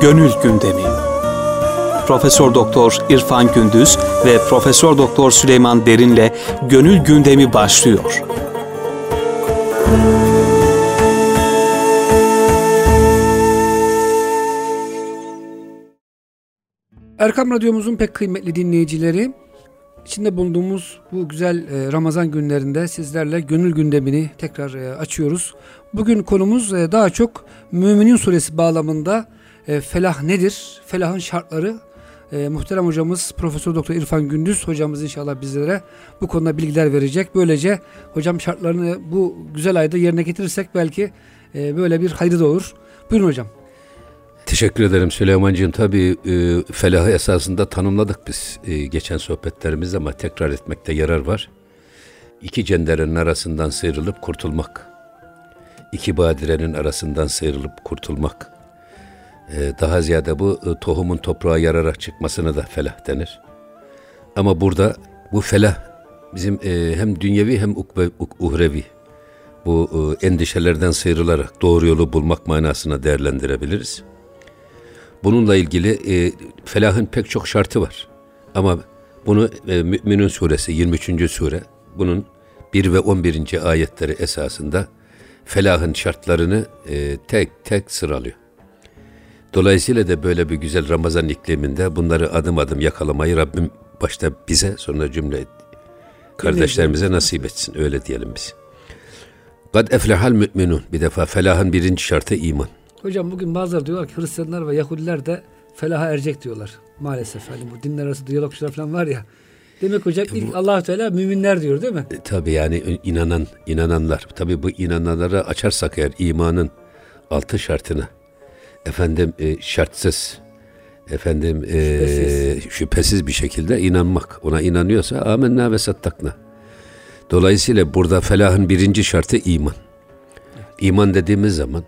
Gönül Gündemi. Profesör Doktor İrfan Gündüz ve Profesör Doktor Süleyman Derin'le Gönül Gündemi başlıyor. Erkam Radyomuzun pek kıymetli dinleyicileri, içinde bulunduğumuz bu güzel e, Ramazan günlerinde sizlerle gönül gündemini tekrar e, açıyoruz. Bugün konumuz e, daha çok Müminin Suresi bağlamında felah nedir? Felahın şartları. Muhterem hocamız Profesör Doktor İrfan Gündüz hocamız inşallah bizlere bu konuda bilgiler verecek. Böylece hocam şartlarını bu güzel ayda yerine getirirsek belki böyle bir hayrı da olur. Buyurun hocam. Teşekkür ederim Süleyman'cığım. Tabii e, felahı esasında tanımladık biz e, geçen sohbetlerimizde ama tekrar etmekte yarar var. İki cenderenin arasından sıyrılıp kurtulmak. İki badirenin arasından sıyrılıp kurtulmak. E, daha ziyade bu e, tohumun toprağa yararak çıkmasına da felah denir. Ama burada bu felah bizim e, hem dünyevi hem uhrevi bu e, endişelerden sıyrılarak doğru yolu bulmak manasına değerlendirebiliriz. Bununla ilgili felahın pek çok şartı var. Ama bunu Mü'minun suresi 23. sure bunun 1 ve 11. ayetleri esasında felahın şartlarını tek tek sıralıyor. Dolayısıyla da böyle bir güzel Ramazan ikliminde bunları adım adım yakalamayı Rabbim başta bize sonra cümle kardeşlerimize nasip etsin. Öyle diyelim biz. Kad eflehal müminun. Bir defa felahın birinci şartı iman. Hocam bugün bazıları diyorlar ki Hristiyanlar ve Yahudiler de felaha erecek diyorlar. Maalesef hani bu dinler arası diyalogçular falan var ya. Demek hocam ilk allah Teala müminler diyor değil mi? E, tabii yani inanan, inananlar. Tabii bu inananlara açarsak eğer imanın altı şartını efendim e, şartsız efendim e, şüphesiz. şüphesiz bir şekilde inanmak. Ona inanıyorsa amenna ve sattakna. Dolayısıyla burada felahın birinci şartı iman. İman dediğimiz zaman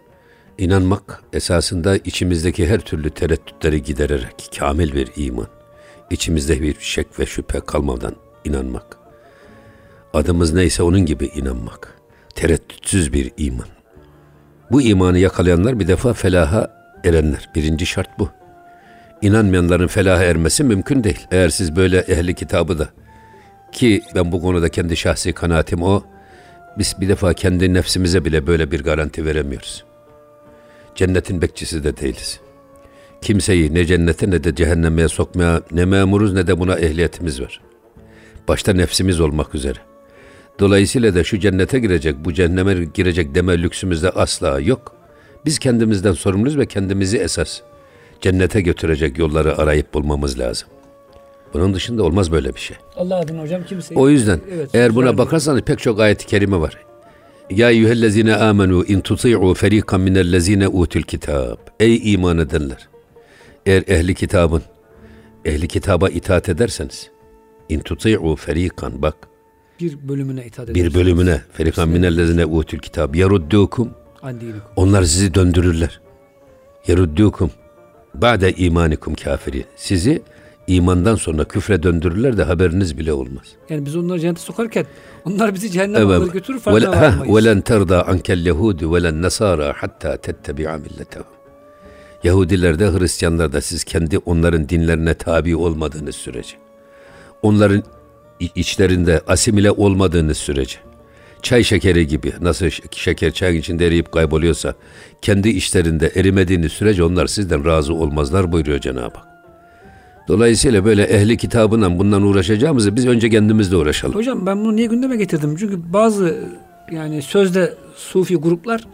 İnanmak esasında içimizdeki her türlü tereddütleri gidererek kamil bir iman. İçimizde bir şek ve şüphe kalmadan inanmak. Adımız neyse onun gibi inanmak. Tereddütsüz bir iman. Bu imanı yakalayanlar bir defa felaha erenler. Birinci şart bu. İnanmayanların felaha ermesi mümkün değil. Eğer siz böyle ehli kitabı da ki ben bu konuda kendi şahsi kanaatim o. Biz bir defa kendi nefsimize bile böyle bir garanti veremiyoruz. Cennetin bekçisi de değiliz. Kimseyi ne cennete ne de cehenneme sokmaya ne memuruz ne de buna ehliyetimiz var. Başta nefsimiz olmak üzere. Dolayısıyla da şu cennete girecek, bu cehenneme girecek deme lüksümüzde asla yok. Biz kendimizden sorumluyuz ve kendimizi esas cennete götürecek yolları arayıp bulmamız lazım. Bunun dışında olmaz böyle bir şey. Allah adına hocam kimseyi... O yüzden evet, eğer buna bakarsanız pek çok ayet-i kerime var. Ya eyyühellezine amenu in tuti'u ferikan minellezine utul kitab. Ey iman edenler. Eğer ehli kitabın ehli kitaba itaat ederseniz in tuti'u ferikan bak bir bölümüne itaat ederseniz. Bir bölümüne ferikan minellezine utul kitab yeruddukum onlar sizi döndürürler. Yeruddukum ba'de imanikum kafiri. Sizi imandan sonra küfre döndürürler de haberiniz bile olmaz. Yani biz onları cennete sokarken onlar bizi cehenneme evet. götürür farkına varmayız. وَلَنْ تَرْضَى عَنْكَ الْيَهُودِ وَلَنْ نَصَارَى حَتَّى تَتَّبِعَ مِلَّتَهُمْ Yahudiler de Hristiyanlar da siz kendi onların dinlerine tabi olmadığınız sürece, onların içlerinde asimile olmadığınız sürece, çay şekeri gibi nasıl şeker çayın içinde eriyip kayboluyorsa, kendi içlerinde erimediğiniz sürece onlar sizden razı olmazlar buyuruyor Cenab-ı Hak. Dolayısıyla böyle ehli kitabından bundan uğraşacağımızı biz önce kendimizle uğraşalım. Hocam ben bunu niye gündeme getirdim? Çünkü bazı yani sözde sufi gruplar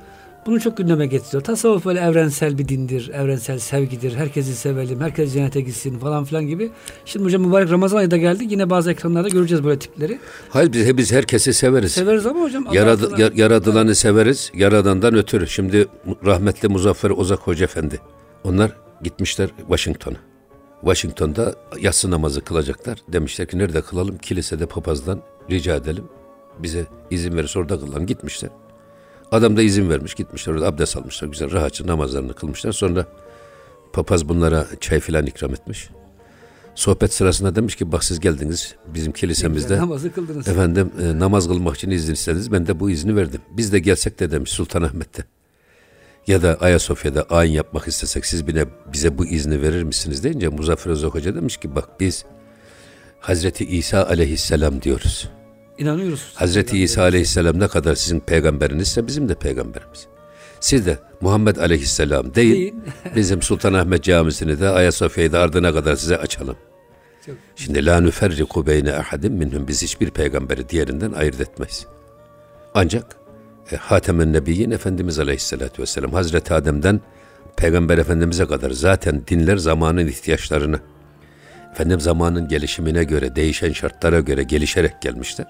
bunu çok gündeme getiriyor. Tasavvuf böyle evrensel bir dindir, evrensel sevgidir. Herkesi sevelim, herkes cennete gitsin falan filan gibi. Şimdi hocam mübarek Ramazan ayı da geldi. Yine bazı ekranlarda göreceğiz böyle tipleri. Hayır biz, biz herkesi severiz. Severiz ama hocam. Yarad, yar, yaradılanı severiz, yaradandan ötürü. Şimdi rahmetli Muzaffer Ozak Hoca Efendi. Onlar gitmişler Washington'a. Washington'da yatsı namazı kılacaklar. Demişler ki nerede kılalım? Kilisede papazdan rica edelim. Bize izin verirse orada kılalım. Gitmişler. Adam da izin vermiş. Gitmişler orada abdest almışlar. Güzel rahatça namazlarını kılmışlar. Sonra papaz bunlara çay filan ikram etmiş. Sohbet sırasında demiş ki bak siz geldiniz bizim kilisemizde. Namazı kıldınız. Efendim e, namaz kılmak için izin istediniz. Ben de bu izni verdim. Biz de gelsek de demiş Sultanahmet'te. ya da Ayasofya'da ayin yapmak istesek siz bile bize bu izni verir misiniz deyince Muzaffer Özok Hoca demiş ki bak biz Hazreti İsa aleyhisselam diyoruz. İnanıyoruz. Hazreti İsa aleyhisselam ne kadar sizin peygamberinizse bizim de peygamberimiz. Siz de Muhammed aleyhisselam değil, Değil. bizim Sultanahmet Camisi'ni de Ayasofya'yı da ardına kadar size açalım. Çok- Şimdi la nüferriku beyne ahadim minhum biz hiçbir peygamberi diğerinden ayırt etmeyiz. Ancak e, Hatemen Nebiyyin Efendimiz Aleyhisselatü Vesselam Hazreti Adem'den Peygamber Efendimiz'e kadar zaten dinler zamanın ihtiyaçlarını efendim zamanın gelişimine göre değişen şartlara göre gelişerek gelmişler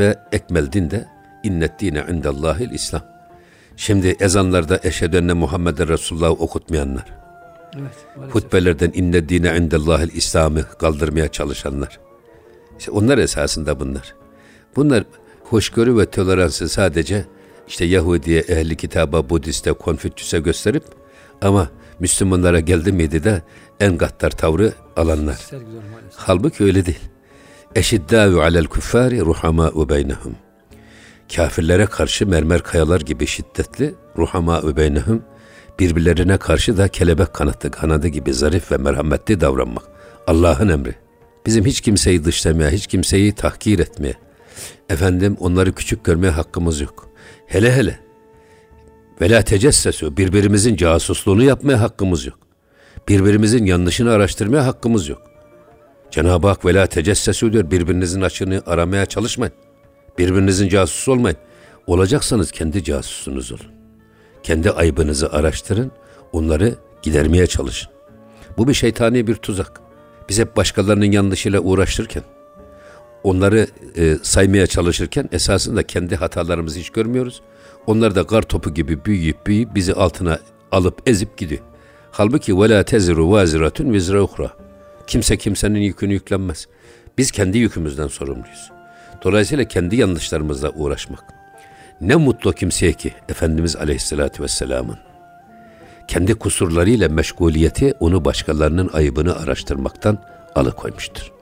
ve ekmel din de innet dine indallahil İslam. Şimdi ezanlarda eşhedü enne Muhammeden Resulullah okutmayanlar, Evet. maalesef. hutbelerden inne dine indellahil İslam'ı kaldırmaya çalışanlar. İşte onlar esasında bunlar. Bunlar hoşgörü ve toleransı sadece işte Yahudi'ye, ehli kitaba, Budist'e, Konfüçyüs'e gösterip ama Müslümanlara geldi miydi de en gaddar tavrı alanlar. Halbuki öyle değil. Eşiddâhu alel kuffâri ruhamâ'u beynehum. Kafirlere karşı mermer kayalar gibi şiddetli, ruhamâ'u beynehum. Birbirlerine karşı da kelebek kanadı, kanadı gibi zarif ve merhametli davranmak. Allah'ın emri. Bizim hiç kimseyi dışlamaya, hiç kimseyi tahkir etmeye, efendim onları küçük görmeye hakkımız yok. Hele hele ve la tecessesu birbirimizin casusluğunu yapmaya hakkımız yok. Birbirimizin yanlışını araştırmaya hakkımız yok. Cenab-ı Hak ve la tecessesu diyor birbirinizin açığını aramaya çalışmayın. Birbirinizin casusu olmayın. Olacaksanız kendi casusunuz olun. Kendi aybınızı araştırın, onları gidermeye çalışın. Bu bir şeytani bir tuzak. Biz hep başkalarının yanlışıyla uğraşırken, onları e, saymaya çalışırken esasında kendi hatalarımızı hiç görmüyoruz. Onlar da kar topu gibi büyüyüp büyüyüp bizi altına alıp ezip gidiyor. Halbuki la teziru vaziratun vizra uhra. Kimse kimsenin yükünü yüklenmez. Biz kendi yükümüzden sorumluyuz. Dolayısıyla kendi yanlışlarımızla uğraşmak. Ne mutlu kimseye ki Efendimiz Aleyhisselatü Vesselam'ın kendi kusurlarıyla meşguliyeti onu başkalarının ayıbını araştırmaktan alıkoymuştur.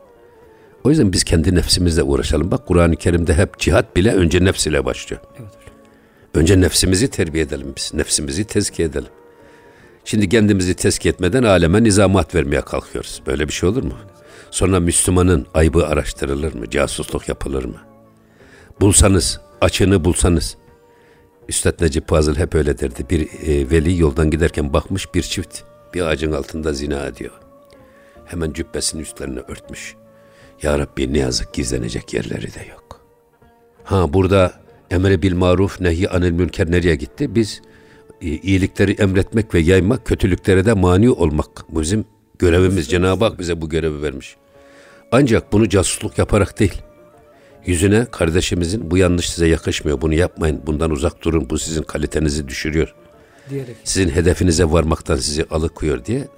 O yüzden biz kendi nefsimizle uğraşalım. Bak Kur'an-ı Kerim'de hep cihat bile önce nefs ile başlıyor. Evet. Önce nefsimizi terbiye edelim biz. Nefsimizi tezkiye edelim. Şimdi kendimizi tezkiye etmeden aleme nizamat vermeye kalkıyoruz. Böyle bir şey olur mu? Sonra Müslümanın aybı araştırılır mı? Casusluk yapılır mı? Bulsanız, açığını bulsanız. Üstad Necip Fazıl hep öyle derdi. Bir e, veli yoldan giderken bakmış bir çift bir ağacın altında zina ediyor. Hemen cübbesinin üstlerini örtmüş. Ya Rabbi ne yazık gizlenecek yerleri de yok. Ha burada emre bil maruf nehi anil münker nereye gitti? Biz iyilikleri emretmek ve yaymak, kötülüklere de mani olmak. Bizim görevimiz. Cenab-ı Hak bize bu görevi vermiş. Ancak bunu casusluk yaparak değil. Yüzüne kardeşimizin bu yanlış size yakışmıyor. Bunu yapmayın. Bundan uzak durun. Bu sizin kalitenizi düşürüyor. Diyerek. Sizin hedefinize varmaktan sizi alıkoyuyor diye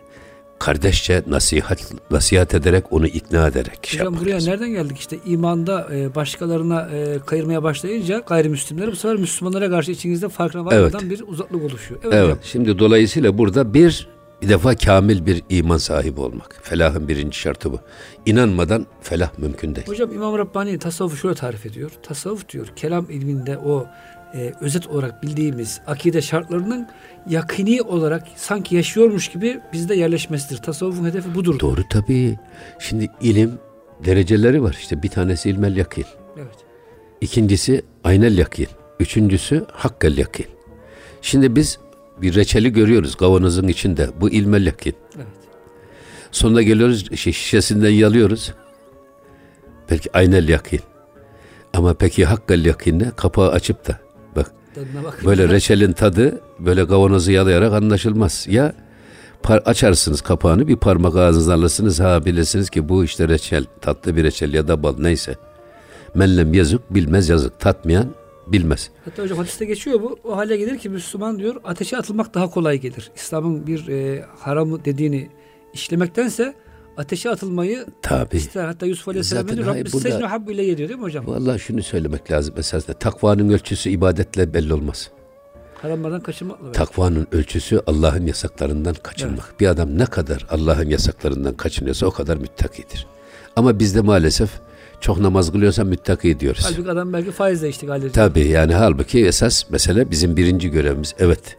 kardeşçe nasihat nasihat ederek onu ikna ederek şey Hocam yapmak buraya lazım. nereden geldik işte imanda e, başkalarına e, kayırmaya başlayınca gayrimüslimler bu sefer Müslümanlara karşı içinizde farkına varmadan bir uzaklık oluşuyor. Evet, Evet. hocam. Şimdi dolayısıyla burada bir bir defa kamil bir iman sahibi olmak. Felahın birinci şartı bu. İnanmadan felah mümkün değil. Hocam İmam Rabbani tasavvufu şöyle tarif ediyor. Tasavvuf diyor kelam ilminde o e, özet olarak bildiğimiz akide şartlarının yakini olarak sanki yaşıyormuş gibi bizde yerleşmesidir. Tasavvufun hedefi budur. Doğru tabii. Şimdi ilim dereceleri var. İşte bir tanesi ilmel yakin. Evet. İkincisi aynel yakin. Üçüncüsü hakkel yakin. Şimdi biz bir reçeli görüyoruz kavanozun içinde. Bu ilmel yakin. Evet. Sonra geliyoruz şey, şişesinden yalıyoruz. Belki aynel yakin. Ama peki hakkel yakin ne? Kapağı açıp da. Böyle reçelin tadı böyle kavanozu yalayarak anlaşılmaz. Ya açarsınız kapağını bir parmak ağzınıza alırsınız ha bilirsiniz ki bu işte reçel tatlı bir reçel ya da bal neyse. Menlem yazık bilmez yazık tatmayan bilmez. Hatta hocam hadiste geçiyor bu. O hale gelir ki Müslüman diyor ateşe atılmak daha kolay gelir. İslam'ın bir e, haramı dediğini işlemektense ateşe atılmayı Tabi. ister. Hatta Yusuf Aleyhisselam diyor hayır, Rabbi burada- secnu habbu ile diyor değil mi hocam? Vallahi şunu söylemek lazım esasında takvanın ölçüsü ibadetle belli olmaz. Haramlardan kaçınmakla. Takvanın ölçüsü Allah'ın yasaklarından kaçınmak. Bir adam ne kadar Allah'ın yasaklarından kaçınıyorsa o kadar müttakidir. Ama bizde maalesef çok namaz kılıyorsa müttaki diyoruz. Halbuki adam belki faizle iştigal ediyor. Tabii yani halbuki esas mesele bizim birinci görevimiz. Evet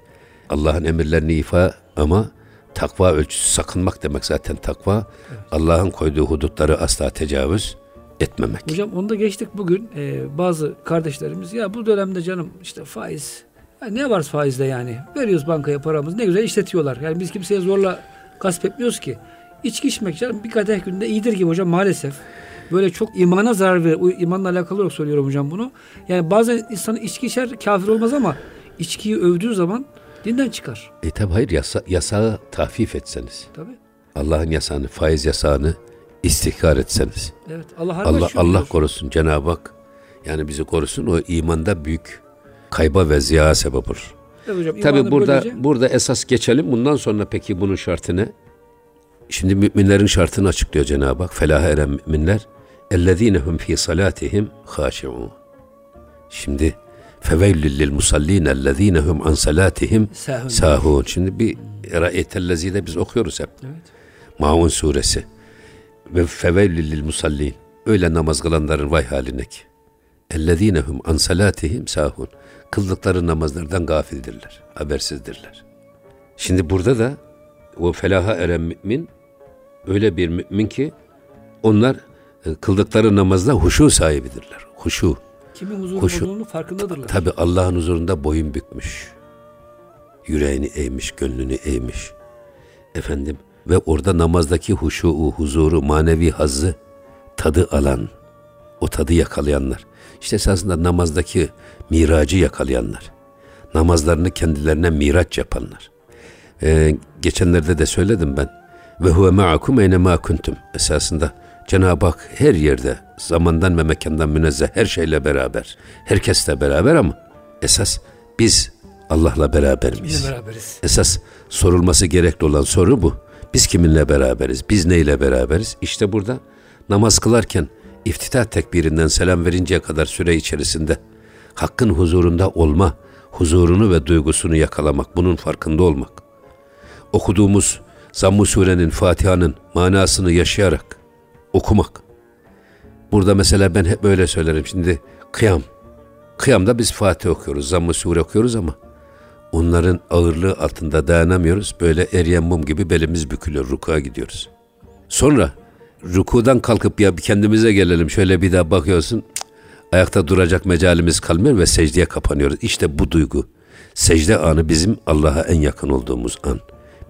Allah'ın emirlerini ifa ama takva ölçüsü sakınmak demek zaten takva. Allah'ın koyduğu hudutları asla tecavüz etmemek. Hocam onu da geçtik bugün. Ee, bazı kardeşlerimiz ya bu dönemde canım işte faiz. Ya ne var faizde yani? Veriyoruz bankaya paramızı ne güzel işletiyorlar. Yani biz kimseye zorla gasp etmiyoruz ki. İçki içmek canım bir kadeh günde iyidir gibi hocam maalesef. Böyle çok imana zarar verir. O imanla alakalı olarak söylüyorum hocam bunu. Yani bazen insan içki içer kafir olmaz ama içkiyi övdüğü zaman dinden çıkar. E tabi hayır yasa, yasağı tahfif etseniz. Tabii. Allah'ın yasağını, faiz yasağını istihkar etseniz. Evet. Allah har Allah başlıyor Allah diyor. korusun Cenab-ı Hak. Yani bizi korusun o imanda büyük kayba ve ziyaya sebep olur. Evet hocam. Tabi imanı burada böylece- burada esas geçelim. Bundan sonra peki bunun şartı ne? Şimdi müminlerin şartını açıklıyor Cenab-ı Hak. Felaha eren müminler اَلَّذ۪ينَ ف۪ي صَلَاتِهِمْ خَاشِعُونَ Şimdi Fevellil lil musallin ellezine hum an salatihim sahun. Şimdi bir ra'yetellezine biz okuyoruz hep. Evet. Maun suresi. Ve fevellil lil musallin. Öyle namaz kılanların vay haline ki. Ellezine hum an salatihim sahun. Kıldıkları namazlardan gafildirler, habersizdirler. Şimdi burada da o felaha eren mümin öyle bir mümin ki onlar e, kıldıkları namazda huşu sahibidirler. Huşu. Kimin huzurunda Huşu. olduğunu farkındadırlar. Tabi Allah'ın huzurunda boyun bükmüş. Yüreğini eğmiş, gönlünü eğmiş. Efendim ve orada namazdaki huşu, huzuru, manevi hazzı tadı alan, o tadı yakalayanlar. İşte esasında namazdaki miracı yakalayanlar. Namazlarını kendilerine miraç yapanlar. Ee, geçenlerde de söyledim ben. Ve huve ma'akum eyne ma kuntum. Esasında Cenab-ı Hak her yerde, zamandan ve mekandan münezzeh her şeyle beraber. Herkesle beraber ama esas biz Allah'la beraber miyiz? Beraberiz. Esas sorulması gerekli olan soru bu. Biz kiminle beraberiz? Biz neyle beraberiz? İşte burada namaz kılarken iftitah tekbirinden selam verinceye kadar süre içerisinde hakkın huzurunda olma, huzurunu ve duygusunu yakalamak, bunun farkında olmak. Okuduğumuz Zamm-ı Sure'nin, Fatiha'nın manasını yaşayarak okumak. Burada mesela ben hep böyle söylerim. Şimdi kıyam. Kıyamda biz Fatih okuyoruz, Zamm-ı Sure okuyoruz ama onların ağırlığı altında dayanamıyoruz. Böyle eriyen mum gibi belimiz bükülüyor, rukuğa gidiyoruz. Sonra rukudan kalkıp ya bir kendimize gelelim şöyle bir daha bakıyorsun. ayakta duracak mecalimiz kalmıyor ve secdeye kapanıyoruz. İşte bu duygu. Secde anı bizim Allah'a en yakın olduğumuz an.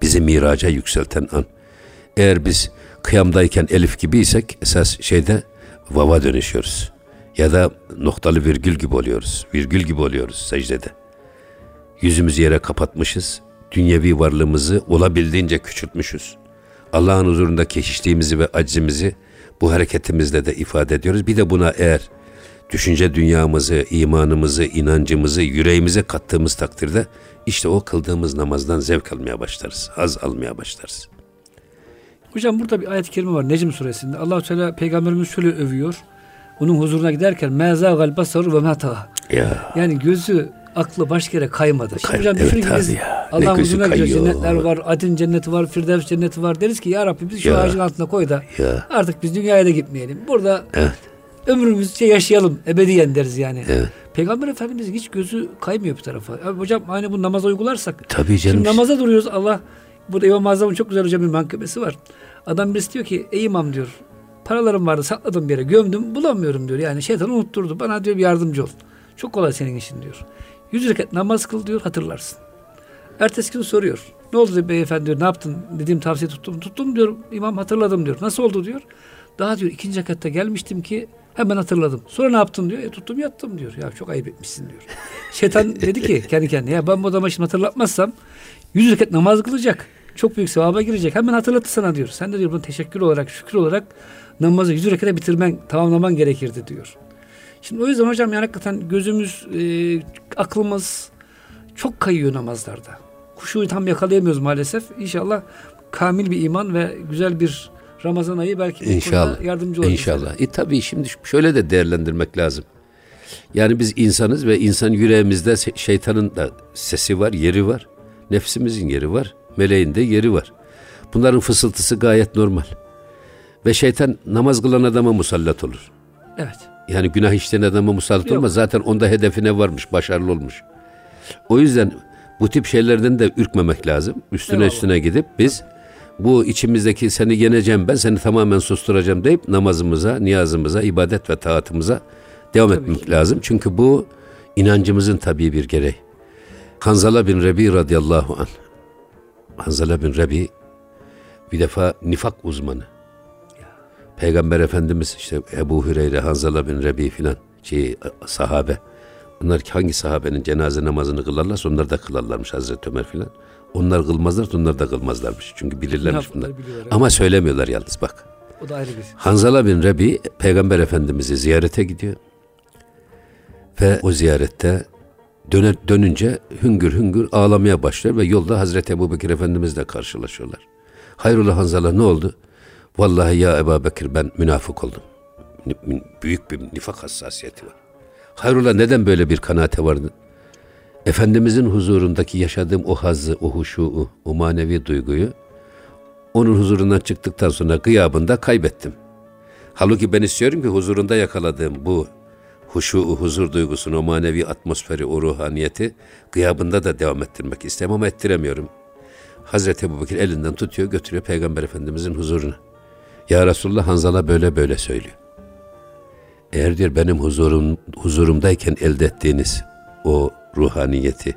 Bizi miraca yükselten an. Eğer biz kıyamdayken elif gibiysek esas şeyde vava dönüşüyoruz. Ya da noktalı virgül gibi oluyoruz. Virgül gibi oluyoruz secdede. Yüzümüzü yere kapatmışız. Dünyevi varlığımızı olabildiğince küçültmüşüz. Allah'ın huzurundaki hiçliğimizi ve aczimizi bu hareketimizle de ifade ediyoruz. Bir de buna eğer düşünce dünyamızı, imanımızı, inancımızı yüreğimize kattığımız takdirde işte o kıldığımız namazdan zevk almaya başlarız. Haz almaya başlarız. Hocam burada bir ayet-i kerime var Necm suresinde. allah Teala peygamberimiz şöyle övüyor. Onun huzuruna giderken mezâgal basaru ve meta. Ya Yani gözü aklı başka yere kaymadı. Şimdi Kay- hocam evet düşünün ki biz Allah'ın huzuruna gidiyoruz. Cennetler var, Adin cenneti var, Firdevs cenneti var. Deriz ki ya Rabbi bizi şu Ya. ağacın altına koy da Ya. artık biz dünyaya da gitmeyelim. Burada Evet. ömrümüzce yaşayalım ebediyen deriz yani. Evet. Peygamber Efendimizin hiç gözü kaymıyor bir tarafa. Abi hocam aynı bu namaza uygularsak. Tabii canım. Şimdi namaza duruyoruz Allah. Burada İmam-ı Azam'ın çok güzel hocam bir mankıbesi var. Adam birisi diyor ki ey imam diyor paralarım vardı sakladım bir yere gömdüm bulamıyorum diyor. Yani şeytan unutturdu bana diyor bir yardımcı ol. Çok kolay senin işin diyor. Yüz rekat namaz kıl diyor hatırlarsın. Ertesi gün soruyor. Ne oldu diyor, beyefendi diyor ne yaptın dediğim tavsiye tuttum. Tuttum diyor imam hatırladım diyor. Nasıl oldu diyor. Daha diyor ikinci rekatta gelmiştim ki hemen hatırladım. Sonra ne yaptın diyor. E, tuttum yattım diyor. Ya çok ayıp etmişsin diyor. Şeytan dedi ki kendi kendine ya ben bu adama şimdi hatırlatmazsam yüz rekat namaz kılacak. Çok büyük sevaba girecek. Hemen hatırlattı sana diyor. Sen de diyor bunu teşekkür olarak, şükür olarak namazı yüz rekata bitirmen, tamamlaman gerekirdi diyor. Şimdi o yüzden hocam yani hakikaten gözümüz, e, aklımız çok kayıyor namazlarda. Kuşuyu tam yakalayamıyoruz maalesef. İnşallah kamil bir iman ve güzel bir Ramazan ayı belki İnşallah. yardımcı olur. İnşallah. E tabii şimdi şöyle de değerlendirmek lazım. Yani biz insanız ve insan yüreğimizde şeytanın da sesi var, yeri var. Nefsimizin yeri var, meleğin de yeri var. Bunların fısıltısı gayet normal. Ve şeytan namaz kılan adama musallat olur. Evet. Yani günah işleyen adama musallat Yok. olmaz. Zaten onda hedefine varmış, başarılı olmuş. O yüzden Bu tip şeylerden de ürkmemek lazım. Üstüne Eyvallah. üstüne gidip biz bu içimizdeki seni yeneceğim ben seni tamamen susturacağım deyip namazımıza, niyazımıza, ibadet ve taatımıza devam Tabii etmek ki. lazım. Çünkü bu inancımızın tabii bir gereği. Hanzala bin Rebi radıyallahu anh. Hanzala bin Rebi bir defa nifak uzmanı. Peygamber Efendimiz işte Ebu Hüreyre, Hanzala bin Rebi filan şey, sahabe. Bunlar hangi sahabenin cenaze namazını kılarlarsa onlar da kılarlarmış Hazreti Ömer filan. Onlar kılmazlar, onlar da kılmazlarmış. Çünkü bilirlermiş bunlar. biliyorlar, evet. Ama söylemiyorlar yalnız bak. O da ayrı bir. Hanzala bin Rebi Peygamber Efendimiz'i ziyarete gidiyor. Ve o ziyarette döne, dönünce hüngür hüngür ağlamaya başlıyor ve yolda Hazreti Ebu Bekir Efendimizle karşılaşıyorlar. Hayrola Hanzala ne oldu? Vallahi ya Ebu Bekir ben münafık oldum. Büyük bir nifak hassasiyeti var. Hayrola neden böyle bir kanaate vardın? Efendimizin huzurundaki yaşadığım o hazzı, o huşuğu, o manevi duyguyu onun huzurundan çıktıktan sonra gıyabında kaybettim. Halbuki ben istiyorum ki huzurunda yakaladığım bu huşu, huzur duygusunu, o manevi atmosferi, o ruhaniyeti gıyabında da devam ettirmek isterim ama ettiremiyorum. Hazreti Ebubekir elinden tutuyor, götürüyor Peygamber Efendimizin huzuruna. Ya Resulullah Hanzala böyle böyle söylüyor. Eğer diyor benim huzurum, huzurumdayken elde ettiğiniz o ruhaniyeti,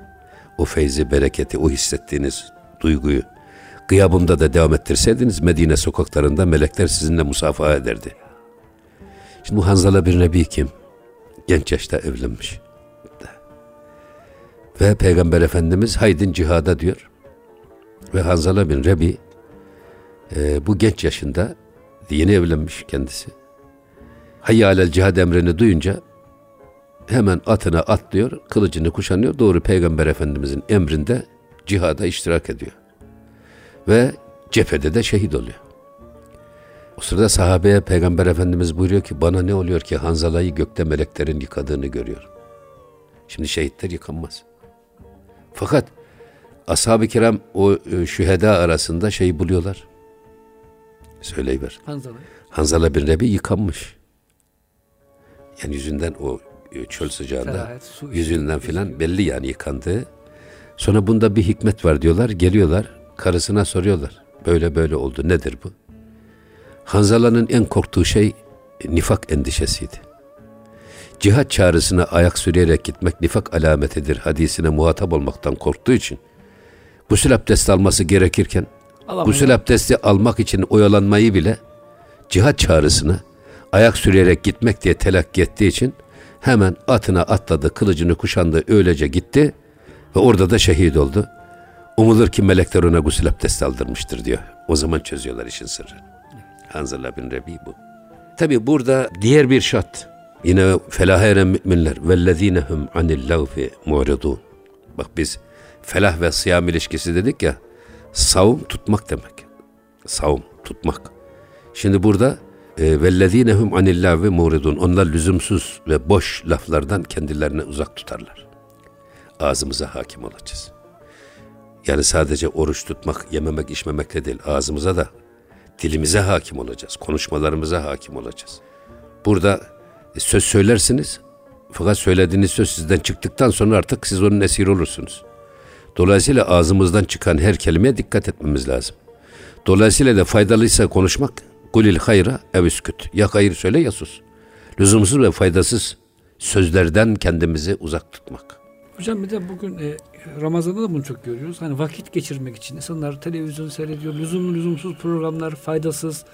o feyzi, bereketi, o hissettiğiniz duyguyu gıyabımda da devam ettirseydiniz Medine sokaklarında melekler sizinle musafaha ederdi. Şimdi bu Hanzala bin Rebi kim? Genç yaşta evlenmiş. Ve Peygamber Efendimiz haydin cihada diyor. Ve Hanzala bin Rebi e, bu genç yaşında yeni evlenmiş kendisi. Hayya alel cihad emrini duyunca hemen atına atlıyor, kılıcını kuşanıyor. Doğru Peygamber Efendimizin emrinde cihada iştirak ediyor. Ve cephede de şehit oluyor. O sırada sahabeye Peygamber Efendimiz buyuruyor ki bana ne oluyor ki Hanzala'yı gökte meleklerin yıkadığını görüyorum. Şimdi şehitler yıkanmaz. Fakat ashab-ı kiram o e, şüheda arasında şeyi buluyorlar. Söyleyiver. Hanzala. Hanzala bin Rebi yıkanmış. Yani yüzünden o e, çöl sıcağında Ferahat, yüzünden filan gözüküyor. belli yani yıkandığı. Sonra bunda bir hikmet var diyorlar. Geliyorlar karısına soruyorlar. Böyle böyle oldu nedir bu? Hanzala'nın en korktuğu şey e, nifak endişesiydi. Cihat çağrısına ayak sürüyerek gitmek nifak alametidir hadisine muhatap olmaktan korktuğu için gusül abdesti alması gerekirken Alamıyor. gusül abdesti almak için oyalanmayı bile cihat çağrısına ayak sürüyerek gitmek diye telakki ettiği için hemen atına atladı, kılıcını kuşandı, öylece gitti ve orada da şehit oldu. Umulur ki melekler ona gusül abdesti aldırmıştır diyor. O zaman çözüyorlar işin sırrını. Hanzala bin Rebi bu. Tabi burada diğer bir şart. Yine felaha eren müminler. Vellezine hum anil lagfi mu'ridun. Bak biz felah ve sıyam ilişkisi dedik ya. Savun tutmak demek. Savun tutmak. Şimdi burada e, vellezine hum anil lagfi mu'ridun. Onlar lüzumsuz ve boş laflardan kendilerini uzak tutarlar. Ağzımıza hakim olacağız. Yani sadece oruç tutmak, yememek, içmemekle değil. Ağzımıza da dilimize hakim olacağız. Konuşmalarımıza hakim olacağız. Burada e, söz söylersiniz. Fakat söylediğiniz söz sizden çıktıktan sonra artık siz onun esiri olursunuz. Dolayısıyla ağzımızdan çıkan her kelimeye dikkat etmemiz lazım. Dolayısıyla da faydalıysa konuşmak, kulil hayra ev üsküt. Ya hayır söyle ya sus. Lüzumsuz ve faydasız sözlerden kendimizi uzak tutmak. Hocam bir de bugün e, Ramazan'da da bunu çok görüyoruz. Hani vakit geçirmek için insanlar televizyon seyrediyor. Lüzumlu lüzumsuz programlar, faydasız.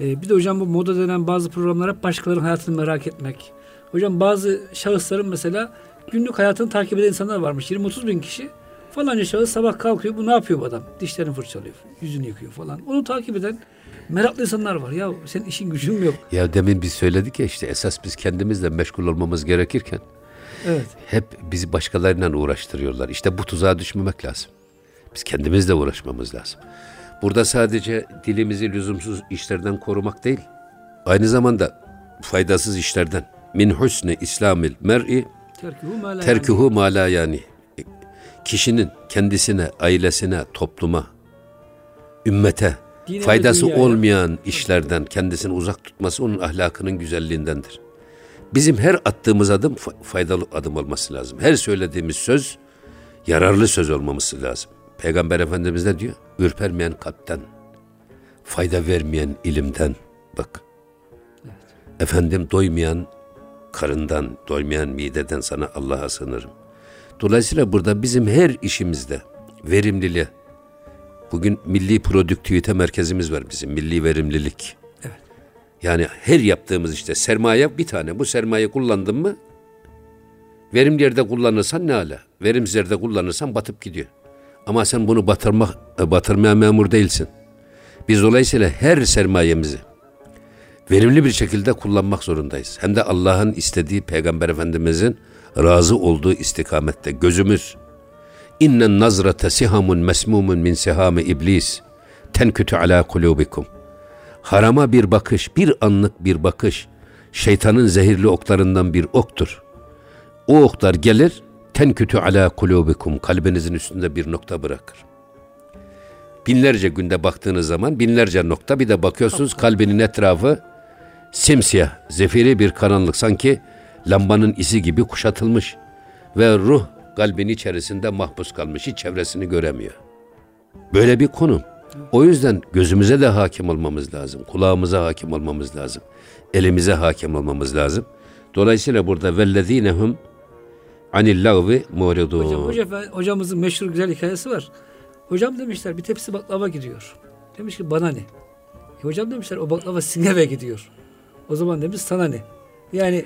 E, bir de hocam bu moda denen bazı programlar hep başkalarının hayatını merak etmek. Hocam bazı şahısların mesela günlük hayatını takip eden insanlar varmış. 20-30 bin kişi. Falanca şahıs sabah kalkıyor. Bu ne yapıyor bu adam? Dişlerini fırçalıyor. Yüzünü yıkıyor falan. Onu takip eden meraklı insanlar var. Ya senin işin gücün mü yok? Ya demin biz söyledik ya işte esas biz kendimizle meşgul olmamız gerekirken Evet. hep bizi başkalarıyla uğraştırıyorlar. İşte bu tuzağa düşmemek lazım. Biz kendimizle uğraşmamız lazım. Burada sadece dilimizi lüzumsuz işlerden korumak değil, aynı zamanda faydasız işlerden. Min husni İslamil mer'i Terkuhu ma la yani. Kişinin kendisine, ailesine, topluma, ümmete Dine faydası olmayan işlerden kendisini uzak tutması onun ahlakının güzelliğindendir. Bizim her attığımız adım fa- faydalı adım olması lazım. Her söylediğimiz söz Yararlı söz olmaması lazım. Peygamber Efendimiz ne diyor? Ürpermeyen kalpten, fayda vermeyen ilimden. Bak. Evet. Efendim doymayan karından, doymayan mideden sana Allah'a sığınırım. Dolayısıyla burada bizim her işimizde verimliliğe, bugün milli produktivite merkezimiz var bizim, milli verimlilik. Yani her yaptığımız işte sermaye bir tane. Bu sermaye kullandın mı verimli yerde kullanırsan ne ala. Verimsiz yerde kullanırsan batıp gidiyor. Ama sen bunu batırma, batırmaya memur değilsin. Biz dolayısıyla her sermayemizi verimli bir şekilde kullanmak zorundayız. Hem de Allah'ın istediği Peygamber Efendimizin razı olduğu istikamette gözümüz İnnen nazrate sihamun mesmumun min sihami iblis tenkütü ala kulubikum. Harama bir bakış, bir anlık bir bakış şeytanın zehirli oklarından bir oktur. O oklar gelir tenkütü ala kulubikum kalbinizin üstünde bir nokta bırakır. Binlerce günde baktığınız zaman binlerce nokta bir de bakıyorsunuz kalbinin etrafı simsiyah, zefiri bir karanlık sanki lambanın isi gibi kuşatılmış ve ruh kalbin içerisinde mahpus kalmış, hiç çevresini göremiyor. Böyle bir konum. O yüzden gözümüze de hakim olmamız lazım, kulağımıza hakim olmamız lazım, elimize hakim olmamız lazım. Dolayısıyla burada vellezinehum anil lagvi muridun. Hocam, hocam, hocamızın meşhur güzel hikayesi var. Hocam demişler bir tepsi baklava gidiyor. Demiş ki bana ne? E hocam demişler o baklava sizin gidiyor. O zaman demiş sana ne? Yani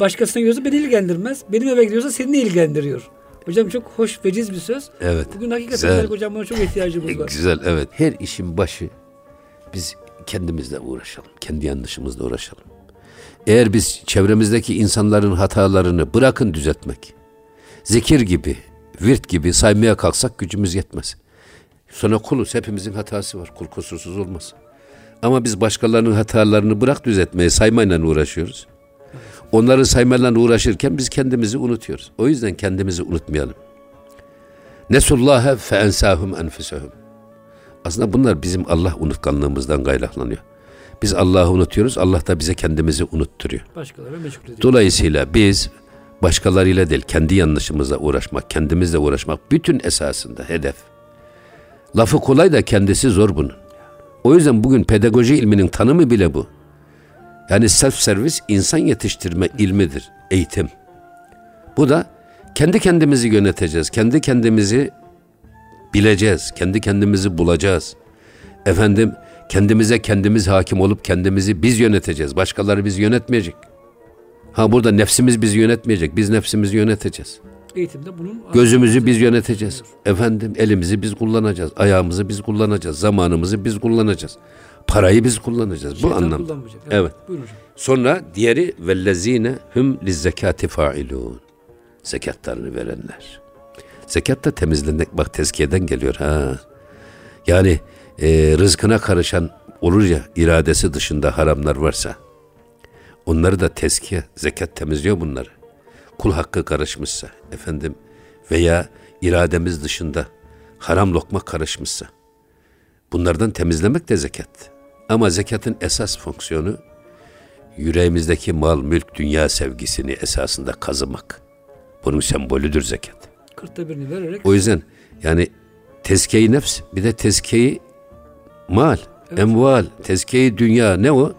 başkasına gidiyorsa beni ilgilendirmez. Benim eve gidiyorsa seni ilgilendiriyor. Hocam çok hoş veciz bir söz. Evet. Bugün hakikaten güzel. hocam bana çok ihtiyacımız var. Güzel evet. Her işin başı biz kendimizle uğraşalım. Kendi yanlışımızla uğraşalım. Eğer biz çevremizdeki insanların hatalarını bırakın düzeltmek. Zikir gibi, virt gibi saymaya kalksak gücümüz yetmez. Sonra kuluz hepimizin hatası var. Kul kusursuz olmaz. Ama biz başkalarının hatalarını bırak düzeltmeye saymayla uğraşıyoruz. Onları saymayla uğraşırken biz kendimizi unutuyoruz. O yüzden kendimizi unutmayalım. Nesullâhe fe ensâhum enfusehum. Aslında bunlar bizim Allah unutkanlığımızdan kaynaklanıyor. Biz Allah'ı unutuyoruz, Allah da bize kendimizi unutturuyor. Başkaları meşgul ediyor. Dolayısıyla biz başkalarıyla değil, kendi yanlışımızla uğraşmak, kendimizle uğraşmak bütün esasında hedef. Lafı kolay da kendisi zor bunun. O yüzden bugün pedagoji ilminin tanımı bile bu. Yani self servis insan yetiştirme ilmidir, eğitim. Bu da kendi kendimizi yöneteceğiz, kendi kendimizi bileceğiz, kendi kendimizi bulacağız. Efendim kendimize kendimiz hakim olup kendimizi biz yöneteceğiz. Başkaları bizi yönetmeyecek. Ha burada nefsimiz bizi yönetmeyecek. Biz nefsimizi yöneteceğiz. Eğitimde bunun gözümüzü biz yöneteceğiz. Efendim elimizi biz kullanacağız. Ayağımızı biz kullanacağız. Zamanımızı biz kullanacağız. Parayı biz kullanacağız. Şeytan Bu anlamda. Evet. evet. Buyurun hocam. Sonra diğeri vellezine hum lizzekati failun. Zekatlarını verenler. Zekat da temizlenmek bak tezkiyeden geliyor ha. Yani e, rızkına karışan olur ya iradesi dışında haramlar varsa onları da tezkiye, zekat temizliyor bunları. Kul hakkı karışmışsa efendim veya irademiz dışında haram lokma karışmışsa bunlardan temizlemek de zekat. Ama zekatın esas fonksiyonu yüreğimizdeki mal, mülk, dünya sevgisini esasında kazımak. Bunun sembolüdür zekat. Kırkta birini vererek. O yüzden yani tezkeyi nefs bir de tezkeyi mal, evet. emval, tezkeyi dünya ne o?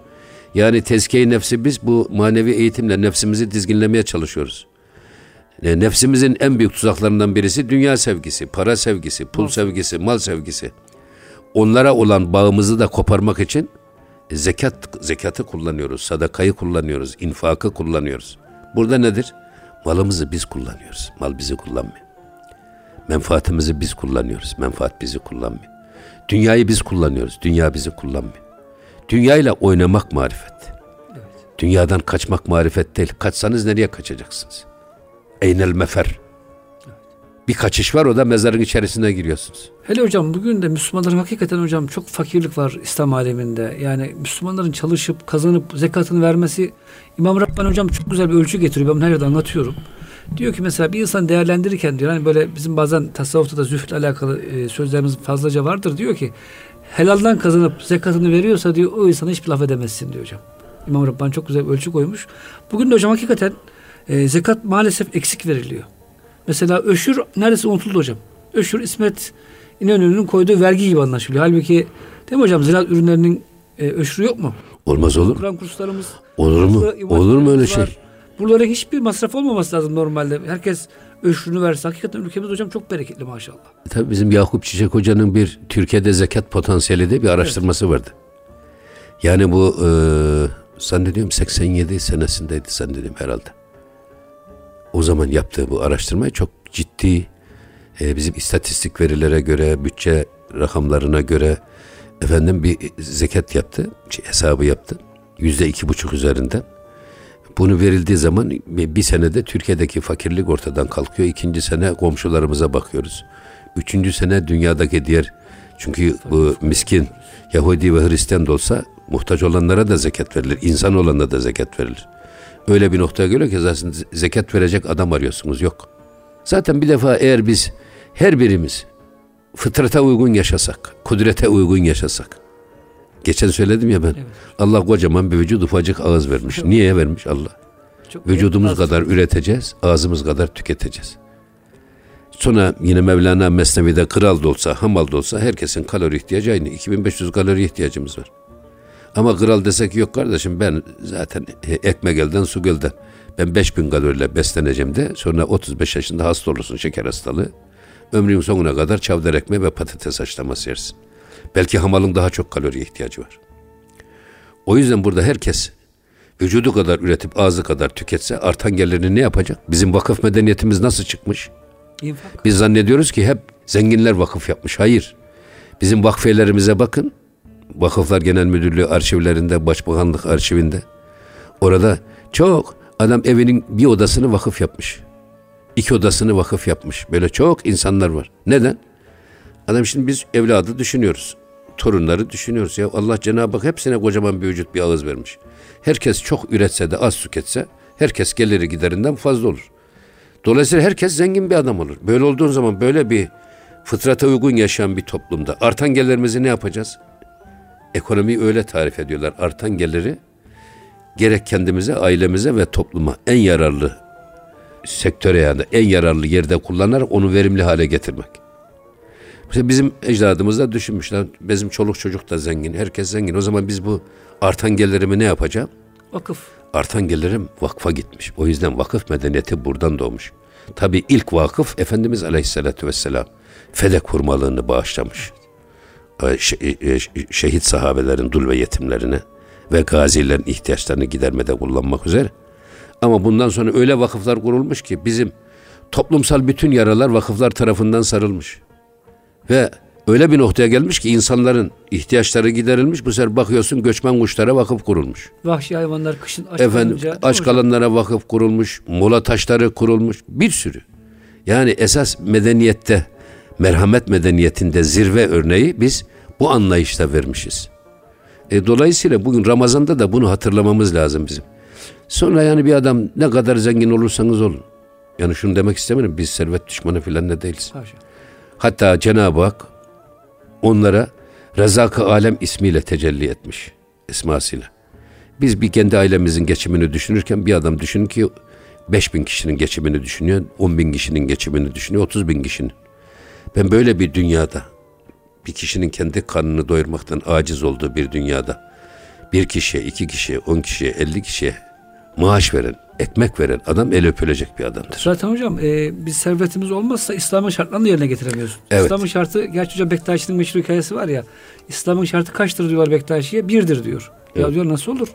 Yani tezkeyi nefsi biz bu manevi eğitimle nefsimizi dizginlemeye çalışıyoruz. E, nefsimizin en büyük tuzaklarından birisi dünya sevgisi, para sevgisi, pul mal. sevgisi, mal sevgisi. Onlara olan bağımızı da koparmak için zekat zekatı kullanıyoruz, sadakayı kullanıyoruz, infakı kullanıyoruz. Burada nedir? Malımızı biz kullanıyoruz. Mal bizi kullanmıyor. Menfaatimizi biz kullanıyoruz. Menfaat bizi kullanmıyor. Dünyayı biz kullanıyoruz. Dünya bizi kullanmıyor. Dünyayla oynamak marifet. Evet. Dünyadan kaçmak marifet değil. Kaçsanız nereye kaçacaksınız? Eynel mefer. Bir kaçış var o da mezarın içerisine giriyorsunuz. Hele hocam bugün de Müslümanların hakikaten hocam çok fakirlik var İslam aleminde. Yani Müslümanların çalışıp kazanıp zekatını vermesi İmam Rabbani hocam çok güzel bir ölçü getiriyor. Ben her yerde anlatıyorum. Diyor ki mesela bir insan değerlendirirken diyor hani böyle bizim bazen tasavvufta da zühdle alakalı e, sözlerimiz fazlaca vardır. Diyor ki helaldan kazanıp zekatını veriyorsa diyor o insana hiçbir laf edemezsin diyor hocam. İmam Rabbani çok güzel bir ölçü koymuş. Bugün de hocam hakikaten e, zekat maalesef eksik veriliyor. Mesela Öşür neredeyse unutuldu hocam. Öşür İsmet İnönü'nün koyduğu vergi gibi anlaşılıyor. Halbuki değil mi hocam ziraat ürünlerinin e, öşürü yok mu? Olmaz olur. Kur'an kurslarımız. Olur mu? Olur mu öyle şey? Buralara hiçbir masraf olmaması lazım normalde. Herkes öşrünü verse. Hakikaten ülkemiz hocam çok bereketli maşallah. Tabii bizim Yakup Çiçek Hoca'nın bir Türkiye'de zekat potansiyeli de bir araştırması evet. vardı. Yani bu e, zannediyorum 87 senesindeydi zannediyorum herhalde. O zaman yaptığı bu araştırmayı çok ciddi e, bizim istatistik verilere göre, bütçe rakamlarına göre efendim bir zekat yaptı, şey, hesabı yaptı. Yüzde iki buçuk üzerinden. Bunu verildiği zaman bir senede Türkiye'deki fakirlik ortadan kalkıyor. İkinci sene komşularımıza bakıyoruz. Üçüncü sene dünyadaki diğer çünkü bu miskin Yahudi ve Hristiyan da olsa muhtaç olanlara da zekat verilir. İnsan olana da zekat verilir. Öyle bir noktaya göre ki zaten zekat verecek adam arıyorsunuz. Yok. Zaten bir defa eğer biz her birimiz fıtrata uygun yaşasak, kudrete uygun yaşasak. Geçen söyledim ya ben. Evet. Allah kocaman bir vücut ufacık ağız vermiş. Çok Niye vermiş Allah? Çok Vücudumuz kadar üreteceğiz, ağzımız kadar tüketeceğiz. Sonra yine Mevlana Mesnevi'de kral da olsa, hamal da olsa herkesin kalori ihtiyacı aynı. 2500 kalori ihtiyacımız var. Ama kral desek yok kardeşim ben zaten ekmek elden su gölden. Ben 5000 kaloriyle besleneceğim de sonra 35 yaşında hasta olursun şeker hastalığı. Ömrün sonuna kadar çavdar ekmeği ve patates haşlaması yersin. Belki hamalın daha çok kaloriye ihtiyacı var. O yüzden burada herkes vücudu kadar üretip ağzı kadar tüketse artan gelirini ne yapacak? Bizim vakıf medeniyetimiz nasıl çıkmış? İnfak. Biz zannediyoruz ki hep zenginler vakıf yapmış. Hayır. Bizim vakfelerimize bakın. Vakıflar Genel Müdürlüğü arşivlerinde, Başbakanlık arşivinde. Orada çok adam evinin bir odasını vakıf yapmış. İki odasını vakıf yapmış. Böyle çok insanlar var. Neden? Adam şimdi biz evladı düşünüyoruz. Torunları düşünüyoruz. Ya Allah Cenab-ı Hak hepsine kocaman bir vücut bir ağız vermiş. Herkes çok üretse de az tüketse herkes geliri giderinden fazla olur. Dolayısıyla herkes zengin bir adam olur. Böyle olduğun zaman böyle bir fıtrata uygun yaşayan bir toplumda artan gelirimizi ne yapacağız? Ekonomiyi öyle tarif ediyorlar. Artan geliri gerek kendimize, ailemize ve topluma en yararlı sektöre yani en yararlı yerde kullanarak onu verimli hale getirmek. Mesela bizim ecdadımız da düşünmüşler. Bizim çoluk çocuk da zengin. Herkes zengin. O zaman biz bu artan gelirimi ne yapacağım? Vakıf. Artan gelirim vakfa gitmiş. O yüzden vakıf medeniyeti buradan doğmuş. Tabi ilk vakıf Efendimiz Aleyhisselatü Vesselam fedek hurmalığını bağışlamış. E, şehit sahabelerin dul ve yetimlerine ve gazilerin ihtiyaçlarını gidermede kullanmak üzere. Ama bundan sonra öyle vakıflar kurulmuş ki bizim toplumsal bütün yaralar vakıflar tarafından sarılmış. Ve öyle bir noktaya gelmiş ki insanların ihtiyaçları giderilmiş. Bu sefer bakıyorsun göçmen kuşlara vakıf kurulmuş. Vahşi hayvanlar kışın aç Efendim, kalınca, aç kalanlara vakıf kurulmuş. Mola taşları kurulmuş. Bir sürü. Yani esas medeniyette, merhamet medeniyetinde zirve örneği biz bu anlayışta vermişiz. E, dolayısıyla bugün Ramazan'da da bunu hatırlamamız lazım bizim. Sonra yani bir adam ne kadar zengin olursanız olun. Yani şunu demek istemiyorum. Biz servet düşmanı filan ne değiliz. Haşa. Hatta Cenab-ı Hak onlara Rezak-ı Alem ismiyle tecelli etmiş. Esmasıyla. Biz bir kendi ailemizin geçimini düşünürken bir adam düşün ki 5 bin kişinin geçimini düşünüyor, 10 bin kişinin geçimini düşünüyor, 30 bin kişinin. Ben böyle bir dünyada, bir kişinin kendi karnını doyurmaktan aciz olduğu bir dünyada, bir kişiye, iki kişiye, on kişiye, elli kişiye maaş veren, ekmek veren adam el öpülecek bir adamdır. Zaten hocam e, biz servetimiz olmazsa İslam'ın şartlarını da yerine getiremiyoruz. Evet. İslam'ın şartı, gerçi hocam Bektaşi'nin meşhur hikayesi var ya, İslam'ın şartı kaçtır diyorlar Bektaşi'ye? Birdir diyor. Evet. Ya diyor nasıl olur?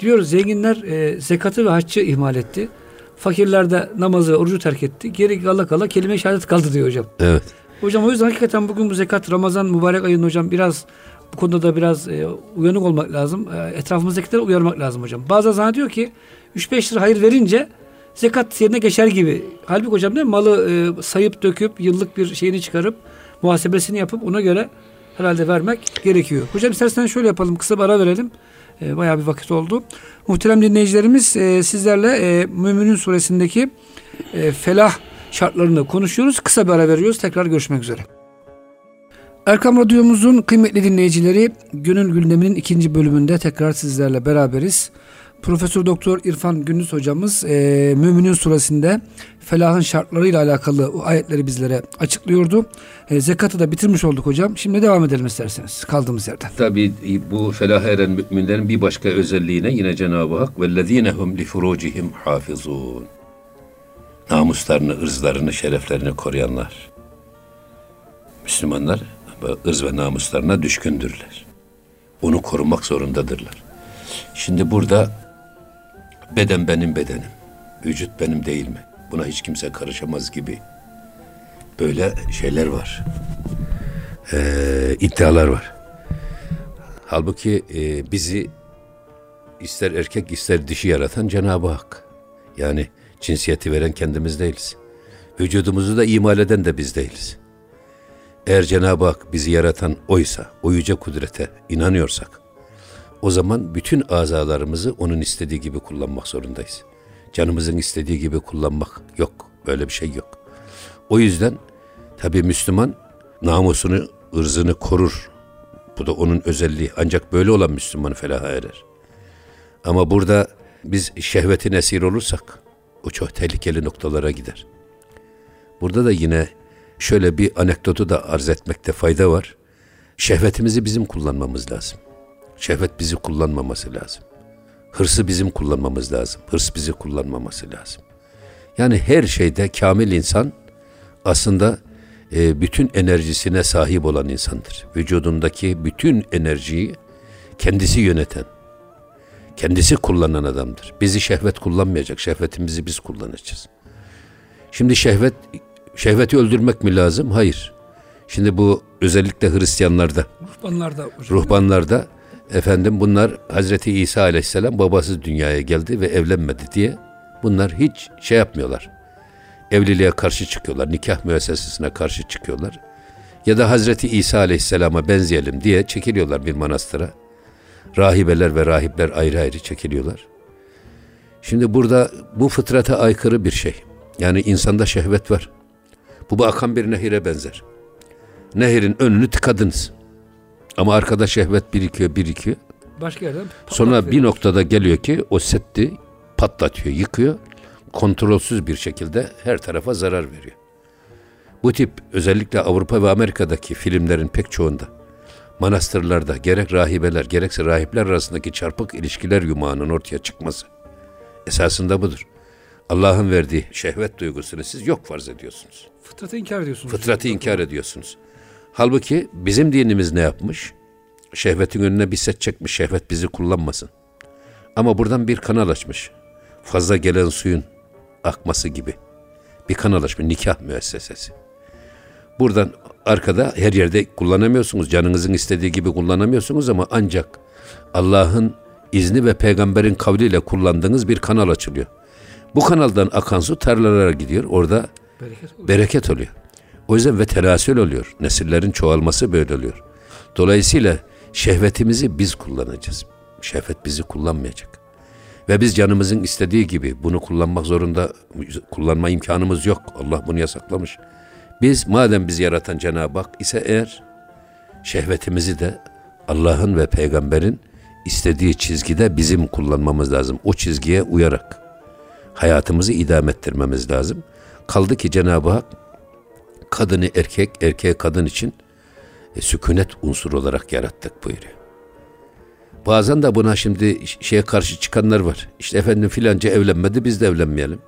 Diyor zenginler e, zekatı ve haccı ihmal etti. Fakirler de namazı, orucu terk etti. Geri kala kala kelime şehadet kaldı diyor hocam. Evet. Hocam o yüzden hakikaten bugün bu zekat Ramazan mübarek ayın hocam biraz bu konuda da biraz e, uyanık olmak lazım. E, etrafımızdakileri uyarmak lazım hocam. Bazen zannediyor ki 3-5 lira hayır verince zekat yerine geçer gibi. Halbuki hocam ne malı e, sayıp döküp yıllık bir şeyini çıkarıp muhasebesini yapıp ona göre herhalde vermek gerekiyor. Hocam istersen şöyle yapalım kısa bir ara verelim. E, bayağı bir vakit oldu. Muhterem dinleyicilerimiz e, sizlerle e, Mümin'in suresindeki e, felah şartlarını konuşuyoruz. Kısa bir ara veriyoruz. Tekrar görüşmek üzere. Erkam Radyomuzun kıymetli dinleyicileri Gönül Gündemi'nin ikinci bölümünde tekrar sizlerle beraberiz. Profesör Doktor İrfan Gündüz hocamız e, Müminin suresinde felahın şartlarıyla alakalı o ayetleri bizlere açıklıyordu. E, zekatı da bitirmiş olduk hocam. Şimdi devam edelim isterseniz kaldığımız yerden. Tabi bu felah eren müminlerin bir başka özelliğine yine Cenab-ı Hak vellezînehum li furucihim hafizun. Namuslarını, ırzlarını, şereflerini koruyanlar. Müslümanlar ırz ve namuslarına düşkündürler. Onu korumak zorundadırlar. Şimdi burada beden benim bedenim, vücut benim değil mi? Buna hiç kimse karışamaz gibi böyle şeyler var. Ee, iddialar var. Halbuki e, bizi ister erkek ister dişi yaratan Cenab-ı Hak. Yani cinsiyeti veren kendimiz değiliz. Vücudumuzu da imal eden de biz değiliz. Eğer Cenab-ı Hak bizi yaratan oysa, o yüce kudrete inanıyorsak, o zaman bütün azalarımızı onun istediği gibi kullanmak zorundayız. Canımızın istediği gibi kullanmak yok. Böyle bir şey yok. O yüzden tabi Müslüman namusunu, ırzını korur. Bu da onun özelliği. Ancak böyle olan Müslüman felaha erer. Ama burada biz şehvetin esir olursak o çok tehlikeli noktalara gider. Burada da yine şöyle bir anekdotu da arz etmekte fayda var. Şehvetimizi bizim kullanmamız lazım. Şehvet bizi kullanmaması lazım. Hırsı bizim kullanmamız lazım. Hırs bizi kullanmaması lazım. Yani her şeyde kamil insan aslında e, bütün enerjisine sahip olan insandır. Vücudundaki bütün enerjiyi kendisi yöneten, kendisi kullanan adamdır. Bizi şehvet kullanmayacak, şehvetimizi biz kullanacağız. Şimdi şehvet, şehveti öldürmek mi lazım? Hayır. Şimdi bu özellikle Hristiyanlarda, ruhbanlarda, hocam. ruhbanlarda efendim bunlar Hazreti İsa Aleyhisselam babasız dünyaya geldi ve evlenmedi diye bunlar hiç şey yapmıyorlar. Evliliğe karşı çıkıyorlar, nikah müessesesine karşı çıkıyorlar. Ya da Hazreti İsa Aleyhisselam'a benzeyelim diye çekiliyorlar bir manastıra. Rahibeler ve rahipler ayrı ayrı çekiliyorlar. Şimdi burada bu fıtrata aykırı bir şey. Yani insanda şehvet var. Bu, bu akan bir nehire benzer. Nehirin önünü tıkadınız. Ama arkada şehvet birikiyor, birikiyor. Başka yerden Sonra bir noktada geliyor ki o setti patlatıyor, yıkıyor. Kontrolsüz bir şekilde her tarafa zarar veriyor. Bu tip özellikle Avrupa ve Amerika'daki filmlerin pek çoğunda manastırlarda gerek rahibeler gerekse rahipler arasındaki çarpık ilişkiler yumağının ortaya çıkması esasında budur. Allah'ın verdiği şehvet duygusunu siz yok farz ediyorsunuz. Fıtratı inkar ediyorsunuz. Fıtratı inkar ediyorsunuz. Halbuki bizim dinimiz ne yapmış? Şehvetin önüne bir set çekmiş, şehvet bizi kullanmasın. Ama buradan bir kanal açmış. Fazla gelen suyun akması gibi. Bir kanal açmış, nikah müessesesi. Buradan arkada her yerde kullanamıyorsunuz. Canınızın istediği gibi kullanamıyorsunuz ama ancak Allah'ın izni ve peygamberin kavliyle kullandığınız bir kanal açılıyor. Bu kanaldan akan su tarlalara gidiyor. Orada Bereket oluyor. bereket oluyor. O yüzden ve tenasül oluyor. Nesillerin çoğalması böyle oluyor. Dolayısıyla şehvetimizi biz kullanacağız. Şehvet bizi kullanmayacak. Ve biz canımızın istediği gibi bunu kullanmak zorunda, kullanma imkanımız yok. Allah bunu yasaklamış. Biz madem bizi yaratan Cenab-ı Hak ise eğer şehvetimizi de Allah'ın ve peygamberin istediği çizgide bizim kullanmamız lazım. O çizgiye uyarak hayatımızı idame ettirmemiz lazım. Kaldı ki Cenab-ı Hak kadını erkek, erkeğe kadın için e, sükunet unsuru olarak yarattık buyuruyor. Bazen de buna şimdi şeye karşı çıkanlar var. İşte efendim filanca evlenmedi biz de evlenmeyelim.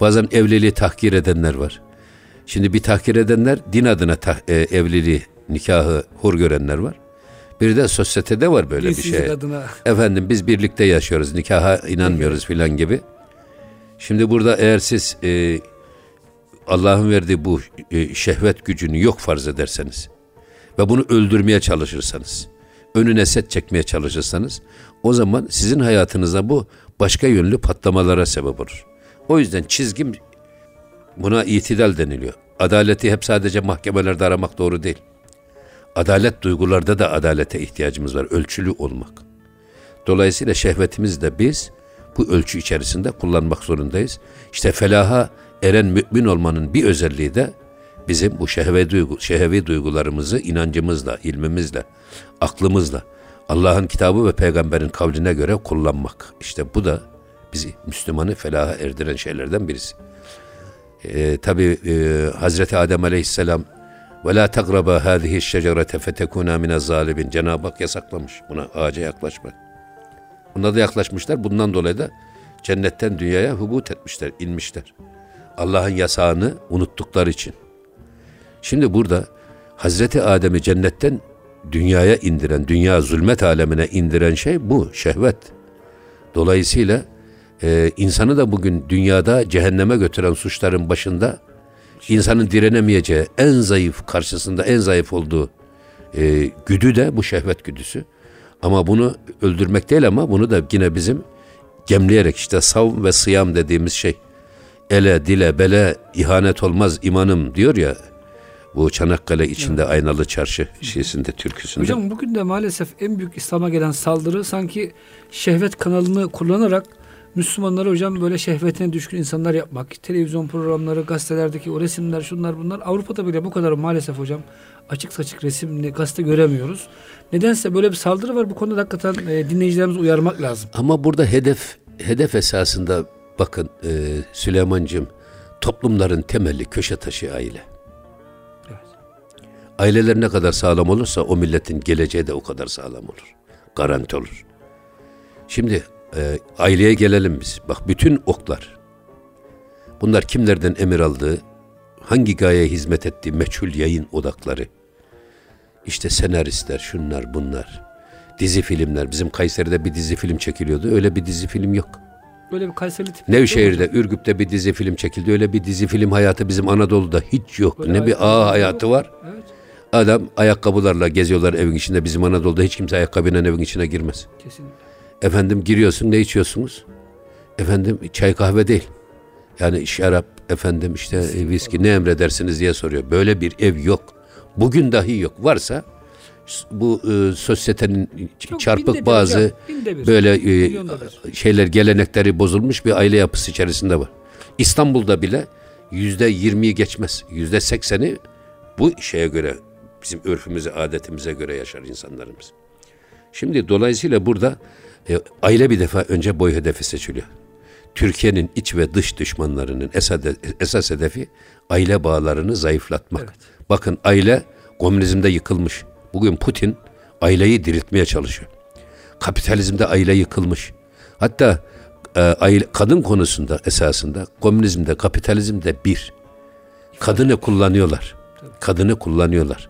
Bazen evliliği tahkir edenler var. Şimdi bir tahkir edenler din adına tah, e, evliliği, nikahı hor görenler var. Bir de sosyetede var böyle bir Dinsizlik şey. adına. Efendim biz birlikte yaşıyoruz, nikaha inanmıyoruz filan gibi. Şimdi burada eğer siz e, Allah'ın verdiği bu e, şehvet gücünü yok farz ederseniz ve bunu öldürmeye çalışırsanız, önüne set çekmeye çalışırsanız o zaman sizin hayatınızda bu başka yönlü patlamalara sebep olur. O yüzden çizgim buna itidal deniliyor. Adaleti hep sadece mahkemelerde aramak doğru değil. Adalet duygularda da adalete ihtiyacımız var. Ölçülü olmak. Dolayısıyla şehvetimizi de biz bu ölçü içerisinde kullanmak zorundayız. İşte felaha eren mümin olmanın bir özelliği de bizim bu şehve duygu, şehvi duygularımızı inancımızla, ilmimizle, aklımızla Allah'ın kitabı ve peygamberin kavline göre kullanmak. İşte bu da bizi Müslümanı felaha erdiren şeylerden birisi. Ee, Tabi e, Hazreti Adem Aleyhisselam ve la tagraba hadihi şecerete fetekuna mine zalimin Cenab-ı Hak yasaklamış buna ağaca yaklaşmak. Buna da yaklaşmışlar. Bundan dolayı da cennetten dünyaya hubut etmişler, inmişler. Allah'ın yasağını unuttukları için. Şimdi burada Hazreti Adem'i cennetten dünyaya indiren, dünya zulmet alemine indiren şey bu, şehvet. Dolayısıyla e, insanı da bugün dünyada cehenneme götüren suçların başında insanın direnemeyeceği en zayıf karşısında en zayıf olduğu e, güdü de bu şehvet güdüsü. Ama bunu öldürmek değil ama bunu da yine bizim gemleyerek işte savm ve sıyam dediğimiz şey. Ele, dile, bele ihanet olmaz imanım diyor ya bu Çanakkale içinde evet. aynalı çarşı şeysinde türküsünde. Hocam bugün de maalesef en büyük İslam'a gelen saldırı sanki şehvet kanalını kullanarak Müslümanları hocam böyle şehvetine düşkün insanlar yapmak, televizyon programları, gazetelerdeki o resimler, şunlar bunlar Avrupa'da bile bu kadar maalesef hocam açık saçık resimli gazete göremiyoruz. Nedense böyle bir saldırı var. Bu konuda hakikaten e, dinleyicilerimizi uyarmak lazım. Ama burada hedef hedef esasında bakın e, Süleyman'cığım toplumların temeli köşe taşı aile. Evet. Aileler ne kadar sağlam olursa o milletin geleceği de o kadar sağlam olur. Garanti olur. Şimdi e, aileye gelelim biz. Bak bütün oklar. Bunlar kimlerden emir aldığı, hangi gayeye hizmet ettiği meçhul yayın odakları. İşte senaristler, şunlar bunlar. Dizi filmler. Bizim Kayseri'de bir dizi film çekiliyordu. Öyle bir dizi film yok. Böyle bir Kayseri tip. Nevşehir'de, Ürgüp'te bir dizi film çekildi. Öyle bir dizi film hayatı bizim Anadolu'da hiç yok. Böyle ne bir ağ hayatı var. Evet. Adam ayakkabılarla geziyorlar evin içinde. Bizim Anadolu'da hiç kimse ayakkabıyla evin içine girmez. Kesinlikle. Efendim giriyorsun ne içiyorsunuz? Efendim çay kahve değil. Yani şarap efendim işte e, viski ne emredersiniz diye soruyor. Böyle bir ev yok. Bugün dahi yok. Varsa bu e, sosyetenin Çok çarpık bazı hocam, böyle e, şeyler gelenekleri bozulmuş bir aile yapısı içerisinde var. İstanbul'da bile yüzde yirmiyi geçmez. Yüzde sekseni bu şeye göre bizim örfümüze, adetimize göre yaşar insanlarımız. Şimdi dolayısıyla burada e, aile bir defa önce boy hedefi seçiliyor. Türkiye'nin iç ve dış düşmanlarının esas, esas hedefi aile bağlarını zayıflatmak. Evet. Bakın aile komünizmde yıkılmış. Bugün Putin aileyi diriltmeye çalışıyor. Kapitalizmde aile yıkılmış. Hatta e, aile, kadın konusunda esasında komünizmde, kapitalizmde bir. Kadını kullanıyorlar. Kadını kullanıyorlar.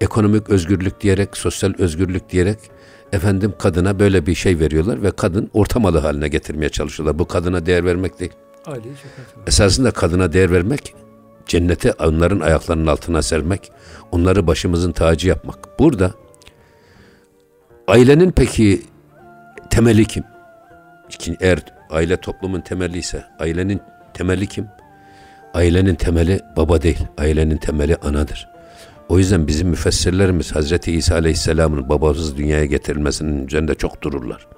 Ekonomik özgürlük diyerek, sosyal özgürlük diyerek efendim kadına böyle bir şey veriyorlar ve kadın ortamalı haline getirmeye çalışıyorlar. Bu kadına değer vermek değil. Aileyi Esasında kadına değer vermek, cennete onların ayaklarının altına sermek, onları başımızın tacı yapmak. Burada ailenin peki temeli kim? Eğer aile toplumun temeli ise ailenin temeli kim? Ailenin temeli baba değil, ailenin temeli anadır. O yüzden bizim müfessirlerimiz Hazreti İsa Aleyhisselam'ın babasız dünyaya getirilmesinin üzerinde çok dururlar.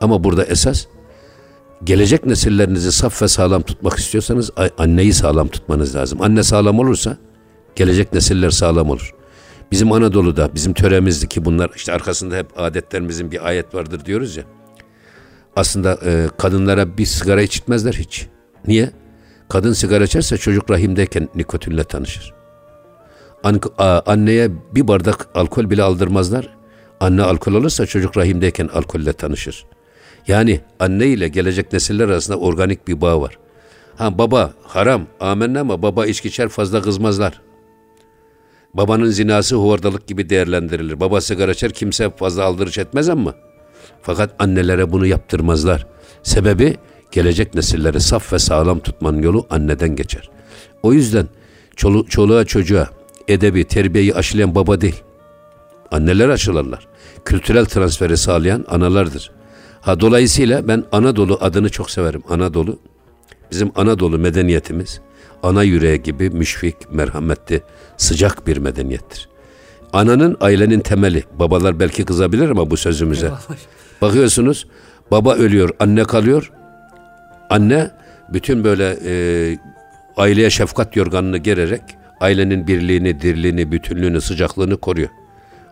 Ama burada esas gelecek nesillerinizi saf ve sağlam tutmak istiyorsanız anneyi sağlam tutmanız lazım. Anne sağlam olursa gelecek nesiller sağlam olur. Bizim Anadolu'da bizim töremizdi ki bunlar işte arkasında hep adetlerimizin bir ayet vardır diyoruz ya. Aslında e, kadınlara bir sigara içitmezler hiç. Niye? Kadın sigara içerse çocuk rahimdeyken nikotinle tanışır. Anneye bir bardak alkol bile aldırmazlar. Anne alkol alırsa çocuk rahimdeyken alkolle tanışır. Yani anne ile gelecek nesiller arasında organik bir bağ var. Ha baba haram amenna ama baba içki içer fazla kızmazlar. Babanın zinası huvardalık gibi değerlendirilir. Baba sigara içer kimse fazla aldırış etmez ama. Fakat annelere bunu yaptırmazlar. Sebebi gelecek nesilleri saf ve sağlam tutmanın yolu anneden geçer. O yüzden çolu, çoluğa çocuğa edebi, terbiyeyi aşılayan baba değil. Anneler aşılarlar. Kültürel transferi sağlayan analardır. Ha dolayısıyla ben Anadolu adını çok severim. Anadolu bizim Anadolu medeniyetimiz ana yüreği gibi müşfik, merhametli, sıcak bir medeniyettir. Ananın ailenin temeli. Babalar belki kızabilir ama bu sözümüze. Bakıyorsunuz baba ölüyor, anne kalıyor. Anne bütün böyle e, aileye şefkat yorganını gererek ailenin birliğini, dirliğini, bütünlüğünü, sıcaklığını koruyor.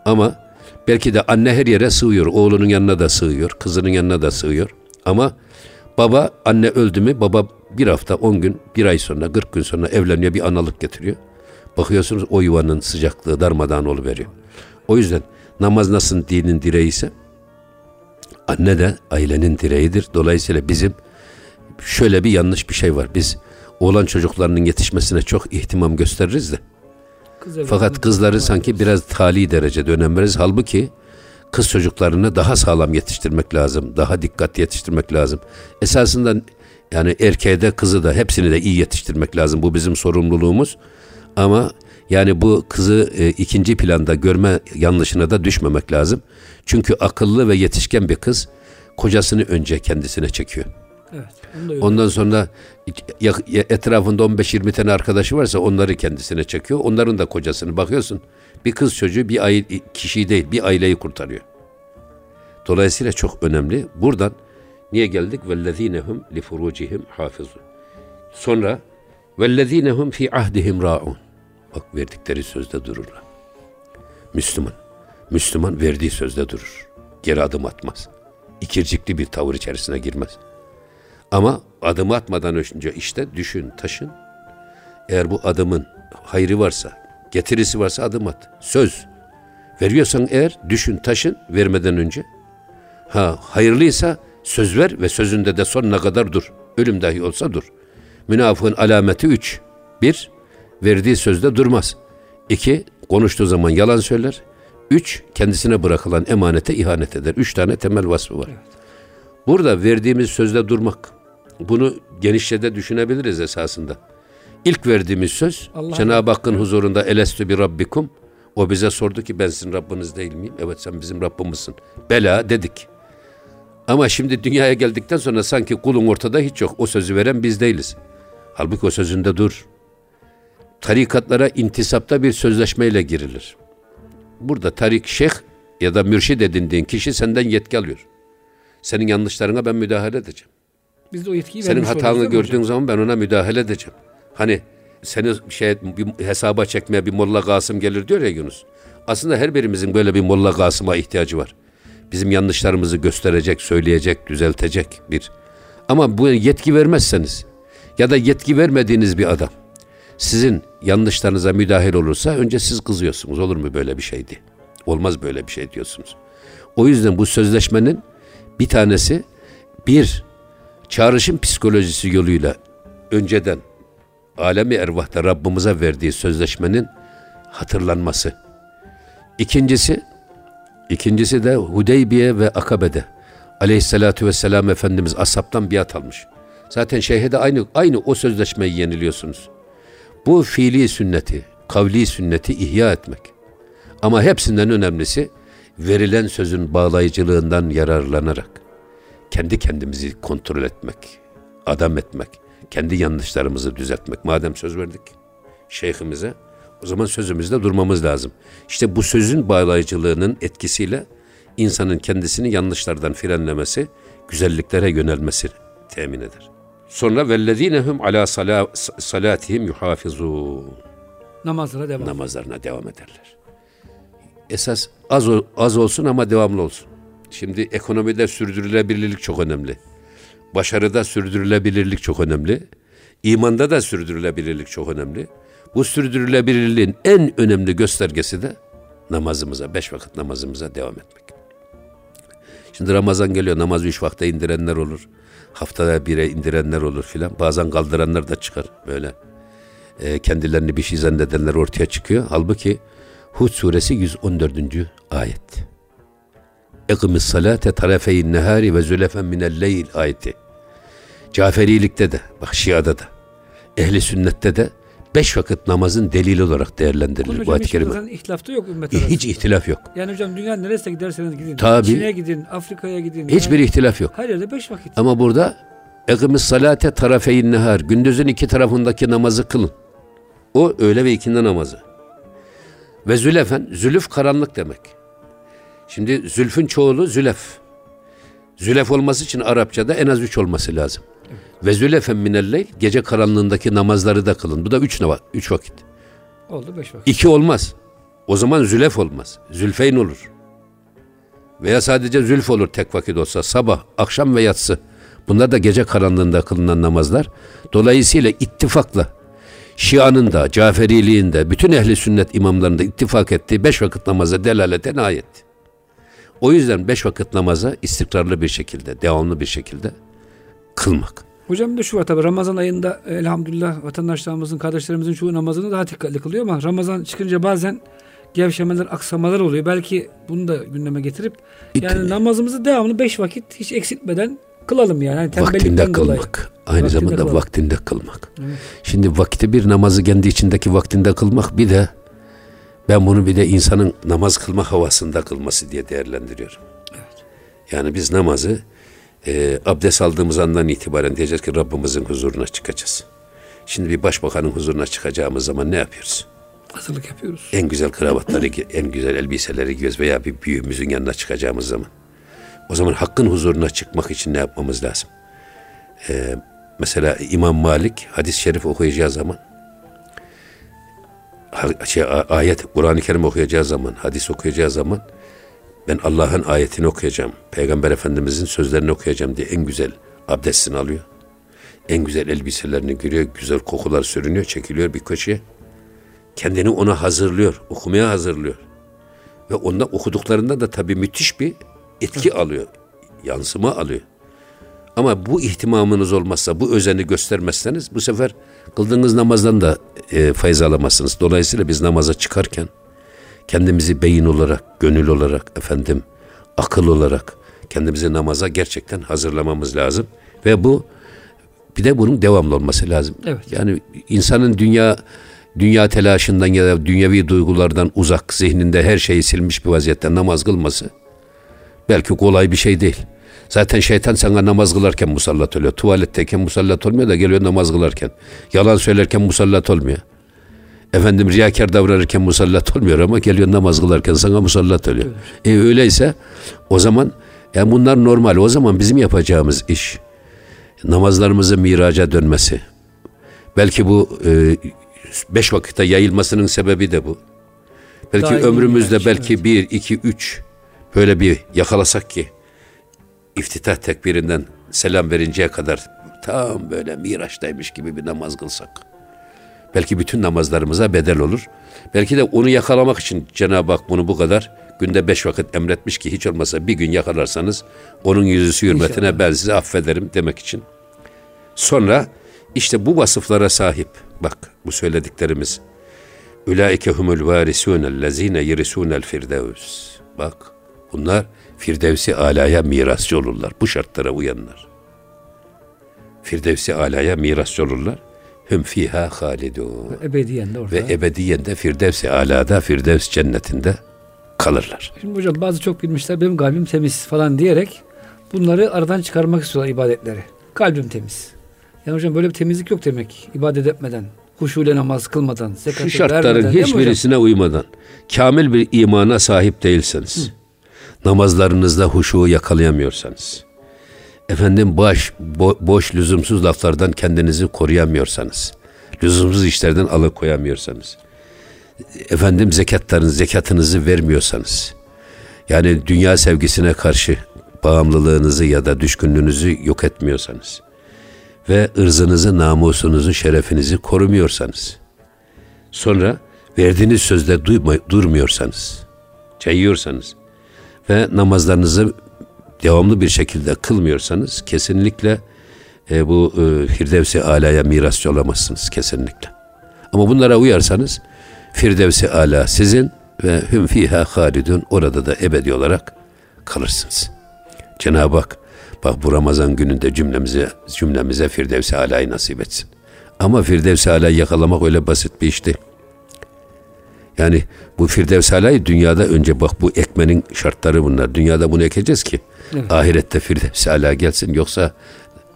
Ama Belki de anne her yere sığıyor. Oğlunun yanına da sığıyor. Kızının yanına da sığıyor. Ama baba anne öldü mü baba bir hafta, on gün, bir ay sonra, kırk gün sonra evleniyor bir analık getiriyor. Bakıyorsunuz o yuvanın sıcaklığı darmadağın veriyor. O yüzden namaz nasıl dinin direği ise anne de ailenin direğidir. Dolayısıyla bizim şöyle bir yanlış bir şey var. Biz oğlan çocuklarının yetişmesine çok ihtimam gösteririz de. Kız Fakat kızları sanki biraz tali derecede önem veririz. Halbuki kız çocuklarını daha sağlam yetiştirmek lazım. Daha dikkat yetiştirmek lazım. Esasında yani erkeğe de kızı da hepsini de iyi yetiştirmek lazım. Bu bizim sorumluluğumuz. Ama yani bu kızı e, ikinci planda görme yanlışına da düşmemek lazım. Çünkü akıllı ve yetişken bir kız kocasını önce kendisine çekiyor. Evet, Ondan sonra etrafında 15-20 tane arkadaşı varsa onları kendisine çekiyor. Onların da kocasını bakıyorsun. Bir kız çocuğu bir aile, kişiyi değil bir aileyi kurtarıyor. Dolayısıyla çok önemli. Buradan niye geldik? وَالَّذ۪ينَهُمْ لِفُرُوجِهِمْ حَافِظُونَ Sonra وَالَّذ۪ينَهُمْ fi ahdihim raun. Bak verdikleri sözde dururlar. Müslüman. Müslüman verdiği sözde durur. Geri adım atmaz. İkircikli bir tavır içerisine girmez. Ama adım atmadan önce işte düşün, taşın. Eğer bu adımın hayrı varsa, getirisi varsa adım at. Söz. Veriyorsan eğer düşün, taşın vermeden önce. Ha hayırlıysa söz ver ve sözünde de sonuna kadar dur. Ölüm dahi olsa dur. Münafığın alameti üç. Bir, verdiği sözde durmaz. İki, konuştuğu zaman yalan söyler. Üç, kendisine bırakılan emanete ihanet eder. Üç tane temel vasfı var. Burada verdiğimiz sözde durmak. Bunu genişçe de düşünebiliriz esasında. İlk verdiğimiz söz Allah Cenab-ı Hakk'ın huzurunda elestü bir rabbikum. O bize sordu ki ben sizin Rabbiniz değil miyim? Evet sen bizim Rabbimizsin. Bela dedik. Ama şimdi dünyaya geldikten sonra sanki kulun ortada hiç yok. O sözü veren biz değiliz. Halbuki o sözünde dur. Tarikatlara intisapta bir sözleşmeyle girilir. Burada tarik şeyh ya da mürşid edindiğin kişi senden yetki alıyor. Senin yanlışlarına ben müdahale edeceğim. Biz de o yetkiyi Senin hatanı gördüğün zaman ben ona müdahale edeceğim. Hani seni şey bir hesaba çekmeye bir Molla Kasım gelir diyor ya Yunus. Aslında her birimizin böyle bir Molla Kasım'a ihtiyacı var. Bizim yanlışlarımızı gösterecek, söyleyecek, düzeltecek bir. Ama bu yetki vermezseniz ya da yetki vermediğiniz bir adam sizin yanlışlarınıza müdahil olursa önce siz kızıyorsunuz. Olur mu böyle bir şeydi? Olmaz böyle bir şey diyorsunuz. O yüzden bu sözleşmenin bir tanesi bir çağrışım psikolojisi yoluyla önceden alemi ervahta Rabbimize verdiği sözleşmenin hatırlanması. İkincisi, ikincisi de Hudeybiye ve Akabe'de aleyhissalatü vesselam Efendimiz asaptan biat almış. Zaten şeyhe aynı, aynı o sözleşmeyi yeniliyorsunuz. Bu fiili sünneti, kavli sünneti ihya etmek. Ama hepsinden önemlisi verilen sözün bağlayıcılığından yararlanarak kendi kendimizi kontrol etmek, adam etmek, kendi yanlışlarımızı düzeltmek. Madem söz verdik şeyhimize, o zaman sözümüzde durmamız lazım. İşte bu sözün bağlayıcılığının etkisiyle insanın kendisini yanlışlardan frenlemesi, güzelliklere yönelmesi temin eder. Sonra vellezinehum ala salatihim yuhafizun. Namazlarına devam. Namazlarına devam ederler. Esas az az olsun ama devamlı olsun. Şimdi ekonomide sürdürülebilirlik çok önemli. Başarıda sürdürülebilirlik çok önemli. İmanda da sürdürülebilirlik çok önemli. Bu sürdürülebilirliğin en önemli göstergesi de namazımıza, beş vakit namazımıza devam etmek. Şimdi Ramazan geliyor, namazı üç vakte indirenler olur. Haftada bire indirenler olur filan. Bazen kaldıranlar da çıkar böyle. E, kendilerini bir şey zannedenler ortaya çıkıyor. Halbuki Hud suresi 114. ayet. Ekimiz salate tarafeyin nehari ve zülefen minel leyl ayeti. Caferilikte de, bak Şia'da da, ehli sünnette de beş vakit namazın delil olarak değerlendirilir bu ayet-i kerime. ihtilaf da yok ümmet arasında. Hiç ihtilaf yok. Yani hocam dünya neresine giderseniz gidin. Tabii. Çin'e gidin, Afrika'ya gidin. Hiçbir yani, ihtilaf yok. Her yerde beş vakit. Ama burada ekimiz salate tarafeyin nehar. Gündüzün iki tarafındaki namazı kılın. O öğle ve ikindi namazı. Ve zülefen, zülüf karanlık demek. Şimdi zülfün çoğulu zülef. Zülef olması için Arapçada en az üç olması lazım. Evet. Ve zülefen minelleyl gece karanlığındaki namazları da kılın. Bu da üç, üç vakit. Oldu beş vakit. İki olmaz. O zaman zülef olmaz. Zülfeyn olur. veya sadece zülf olur tek vakit olsa sabah, akşam ve yatsı. Bunlar da gece karanlığında kılınan namazlar. Dolayısıyla ittifakla Şia'nın da, Caferiliğin de, bütün ehli sünnet imamlarının da ittifak ettiği beş vakit namaza delaleten ayet. O yüzden beş vakit namaza istikrarlı bir şekilde, devamlı bir şekilde kılmak. Hocam bir de şu var tabi Ramazan ayında elhamdülillah vatandaşlarımızın, kardeşlerimizin çoğu namazını daha dikkatli kılıyor ama Ramazan çıkınca bazen gevşemeler, aksamalar oluyor. Belki bunu da gündeme getirip yani İt- namazımızı devamlı beş vakit hiç eksiltmeden kılalım yani. yani Vaktinde tembellikten dolayı. kılmak. Aynı Vaktinde zamanda kılalım. vaktinde kılmak. Evet. Şimdi vakti bir namazı kendi içindeki vaktinde kılmak bir de ben bunu bir de insanın namaz kılma havasında kılması diye değerlendiriyorum. Yani biz namazı e, abdest aldığımız andan itibaren diyeceğiz ki Rabbimizin huzuruna çıkacağız. Şimdi bir başbakanın huzuruna çıkacağımız zaman ne yapıyoruz? Hazırlık yapıyoruz. En güzel kravatları, en güzel elbiseleri giyiyoruz veya bir büyüğümüzün yanına çıkacağımız zaman. O zaman hakkın huzuruna çıkmak için ne yapmamız lazım? Ee, mesela İmam Malik hadis-i şerif okuyacağı zaman şey, ayet, Kur'an-ı Kerim okuyacağı zaman, hadis okuyacağı zaman ben Allah'ın ayetini okuyacağım, Peygamber Efendimizin sözlerini okuyacağım diye en güzel abdestini alıyor. En güzel elbiselerini giriyor, güzel kokular sürünüyor, çekiliyor bir köşeye kendini ona hazırlıyor, okumaya hazırlıyor. Ve onda okuduklarında da tabii müthiş bir etki alıyor, yansıma alıyor. Ama bu ihtimamınız olmazsa, bu özeni göstermezseniz bu sefer kıldığınız namazdan da e, fayz alamazsınız. Dolayısıyla biz namaza çıkarken kendimizi beyin olarak, gönül olarak, efendim akıl olarak kendimizi namaza gerçekten hazırlamamız lazım. Ve bu bir de bunun devamlı olması lazım. Evet. Yani insanın dünya dünya telaşından ya da dünyevi duygulardan uzak, zihninde her şeyi silmiş bir vaziyette namaz kılması belki kolay bir şey değil. Zaten şeytan sana namaz kılarken musallat oluyor. Tuvaletteyken musallat olmuyor da geliyor namaz kılarken. Yalan söylerken musallat olmuyor. Efendim riyakar davranırken musallat olmuyor ama geliyor namaz kılarken sana musallat oluyor. E öyleyse o zaman yani bunlar normal. O zaman bizim yapacağımız iş namazlarımızın miraca dönmesi. Belki bu e, beş vakitte yayılmasının sebebi de bu. Belki Daimi ömrümüzde belki evet. bir, iki, üç böyle bir yakalasak ki iftitah tekbirinden selam verinceye kadar tam böyle miraçtaymış gibi bir namaz kılsak. Belki bütün namazlarımıza bedel olur. Belki de onu yakalamak için Cenab-ı Hak bunu bu kadar günde beş vakit emretmiş ki hiç olmasa bir gün yakalarsanız onun yüzüsü hürmetine İnşallah. ben sizi affederim demek için. Sonra işte bu vasıflara sahip bak bu söylediklerimiz Ulaike humul varisûnellezîne yirisûnel firdevs. Bak bunlar Firdevsi alaya mirasçı olurlar. Bu şartlara uyanlar. Firdevsi alaya mirasçı olurlar. Hüm fiha halidun. Ebediyen de orada. Ve ebediyen de Firdevsi alada, Firdevs cennetinde kalırlar. Şimdi hocam bazı çok bilmişler benim kalbim temiz falan diyerek bunları aradan çıkarmak istiyorlar ibadetleri. Kalbim temiz. Yani hocam böyle bir temizlik yok demek ibadet etmeden. Huşuyla namaz kılmadan, zekatı Şu şartların vermeden, hiçbirisine uymadan kamil bir imana sahip değilseniz, namazlarınızda huşuğu yakalayamıyorsanız, efendim boş, bo- boş lüzumsuz laflardan kendinizi koruyamıyorsanız, lüzumsuz işlerden alıkoyamıyorsanız, efendim zekatlarınız, zekatınızı vermiyorsanız, yani dünya sevgisine karşı bağımlılığınızı ya da düşkünlüğünüzü yok etmiyorsanız ve ırzınızı, namusunuzu, şerefinizi korumuyorsanız, sonra verdiğiniz sözde duyma, durmuyorsanız, çayıyorsanız ve namazlarınızı devamlı bir şekilde kılmıyorsanız kesinlikle e, bu e, Firdevsi alaya mirasçı olamazsınız kesinlikle. Ama bunlara uyarsanız Firdevsi ala sizin ve hüm fiha halidun orada da ebedi olarak kalırsınız. Cenab-ı Hak bak bu Ramazan gününde cümlemize cümlemize Firdevsi alayı nasip etsin. Ama Firdevsi alayı yakalamak öyle basit bir iş değil. Yani bu Firdevsi alayı dünyada önce bak bu ekmenin şartları bunlar. Dünyada bunu ekeceğiz ki Evet. ahirette Firdevsi ala gelsin. Yoksa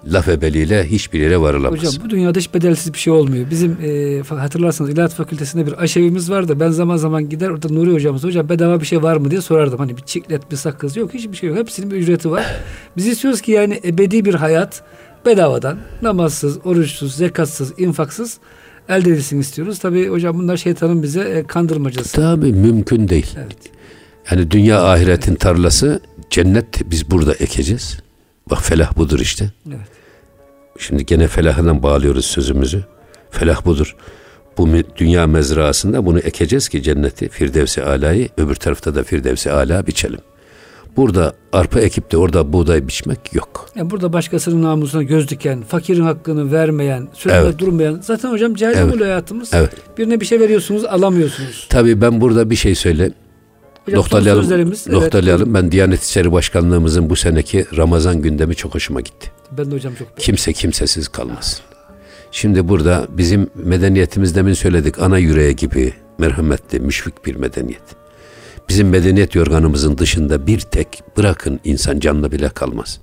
laf ebeliyle hiçbir yere varılamaz. Hocam bu dünyada hiç bedelsiz bir şey olmuyor. Bizim e, hatırlarsanız İlahiyat Fakültesinde bir aşevimiz vardı. Ben zaman zaman gider orada Nuri hocamız hocam bedava bir şey var mı diye sorardım. Hani bir çiklet bir sakız yok hiçbir şey yok. Hepsinin bir ücreti var. Biz istiyoruz ki yani ebedi bir hayat bedavadan namazsız, oruçsuz, zekatsız, infaksız elde edilsin istiyoruz. Tabii hocam bunlar şeytanın bize e, kandırmacası. Tabii mümkün değil. Evet. Yani dünya ahiretin tarlası cennet biz burada ekeceğiz. Bak felah budur işte. Evet. Şimdi gene felahından bağlıyoruz sözümüzü. Felah budur. Bu dünya mezrasında bunu ekeceğiz ki cenneti, Firdevsi Ala'yı, öbür tarafta da Firdevsi Ala biçelim. Burada arpa ekip de orada buğday biçmek yok. Yani burada başkasının namusuna göz diken, fakirin hakkını vermeyen, sözde Evet. durmayan. Zaten hocam cahil Evet. hayatımız. Evet. Birine bir şey veriyorsunuz, alamıyorsunuz. Tabii ben burada bir şey söyle. Hocam Noktalayalım. sözlerimiz, evet. Noktalayalım. Ben Diyanet İşleri Başkanlığımızın bu seneki Ramazan gündemi çok hoşuma gitti. Ben de hocam çok Kimse kimsesiz kalmasın. Şimdi burada bizim medeniyetimiz demin söyledik ana yüreği gibi merhametli, müşfik bir medeniyet. Bizim medeniyet yorganımızın dışında bir tek bırakın insan canlı bile kalmaz.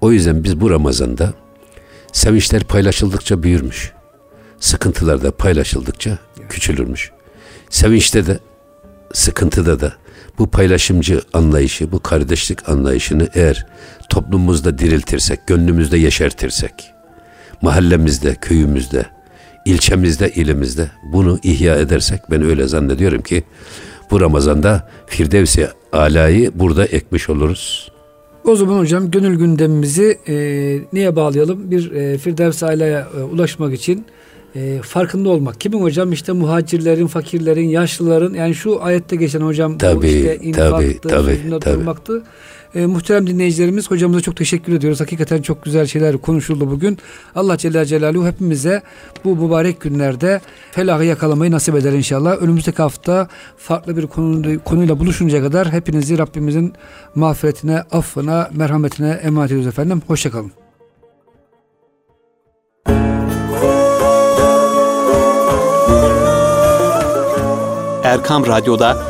O yüzden biz bu Ramazan'da sevinçler paylaşıldıkça büyürmüş. Sıkıntılar da paylaşıldıkça küçülürmüş. Sevinçte de sıkıntıda da bu paylaşımcı anlayışı, bu kardeşlik anlayışını eğer toplumumuzda diriltirsek, gönlümüzde yeşertirsek, mahallemizde, köyümüzde, ilçemizde, ilimizde bunu ihya edersek ben öyle zannediyorum ki bu Ramazan'da Firdevsi Ala'yı burada ekmiş oluruz. O zaman hocam gönül gündemimizi e, niye bağlayalım? Bir e, Firdevs Aila'ya e, ulaşmak için e, farkında olmak. Kimin hocam? İşte muhacirlerin, fakirlerin, yaşlıların yani şu ayette geçen hocam bu Tabii, işte infaktı, tabii, tabii, tabii. durmaktı. E, muhterem dinleyicilerimiz hocamıza çok teşekkür ediyoruz. Hakikaten çok güzel şeyler konuşuldu bugün. Allah Celle Celaluhu hepimize bu mübarek günlerde felahı yakalamayı nasip eder inşallah. Önümüzdeki hafta farklı bir konu, konuyla buluşuncaya kadar hepinizi Rabbimizin mağfiretine, affına, merhametine emanet ediyoruz efendim. Hoşçakalın. Erkam Radyo'da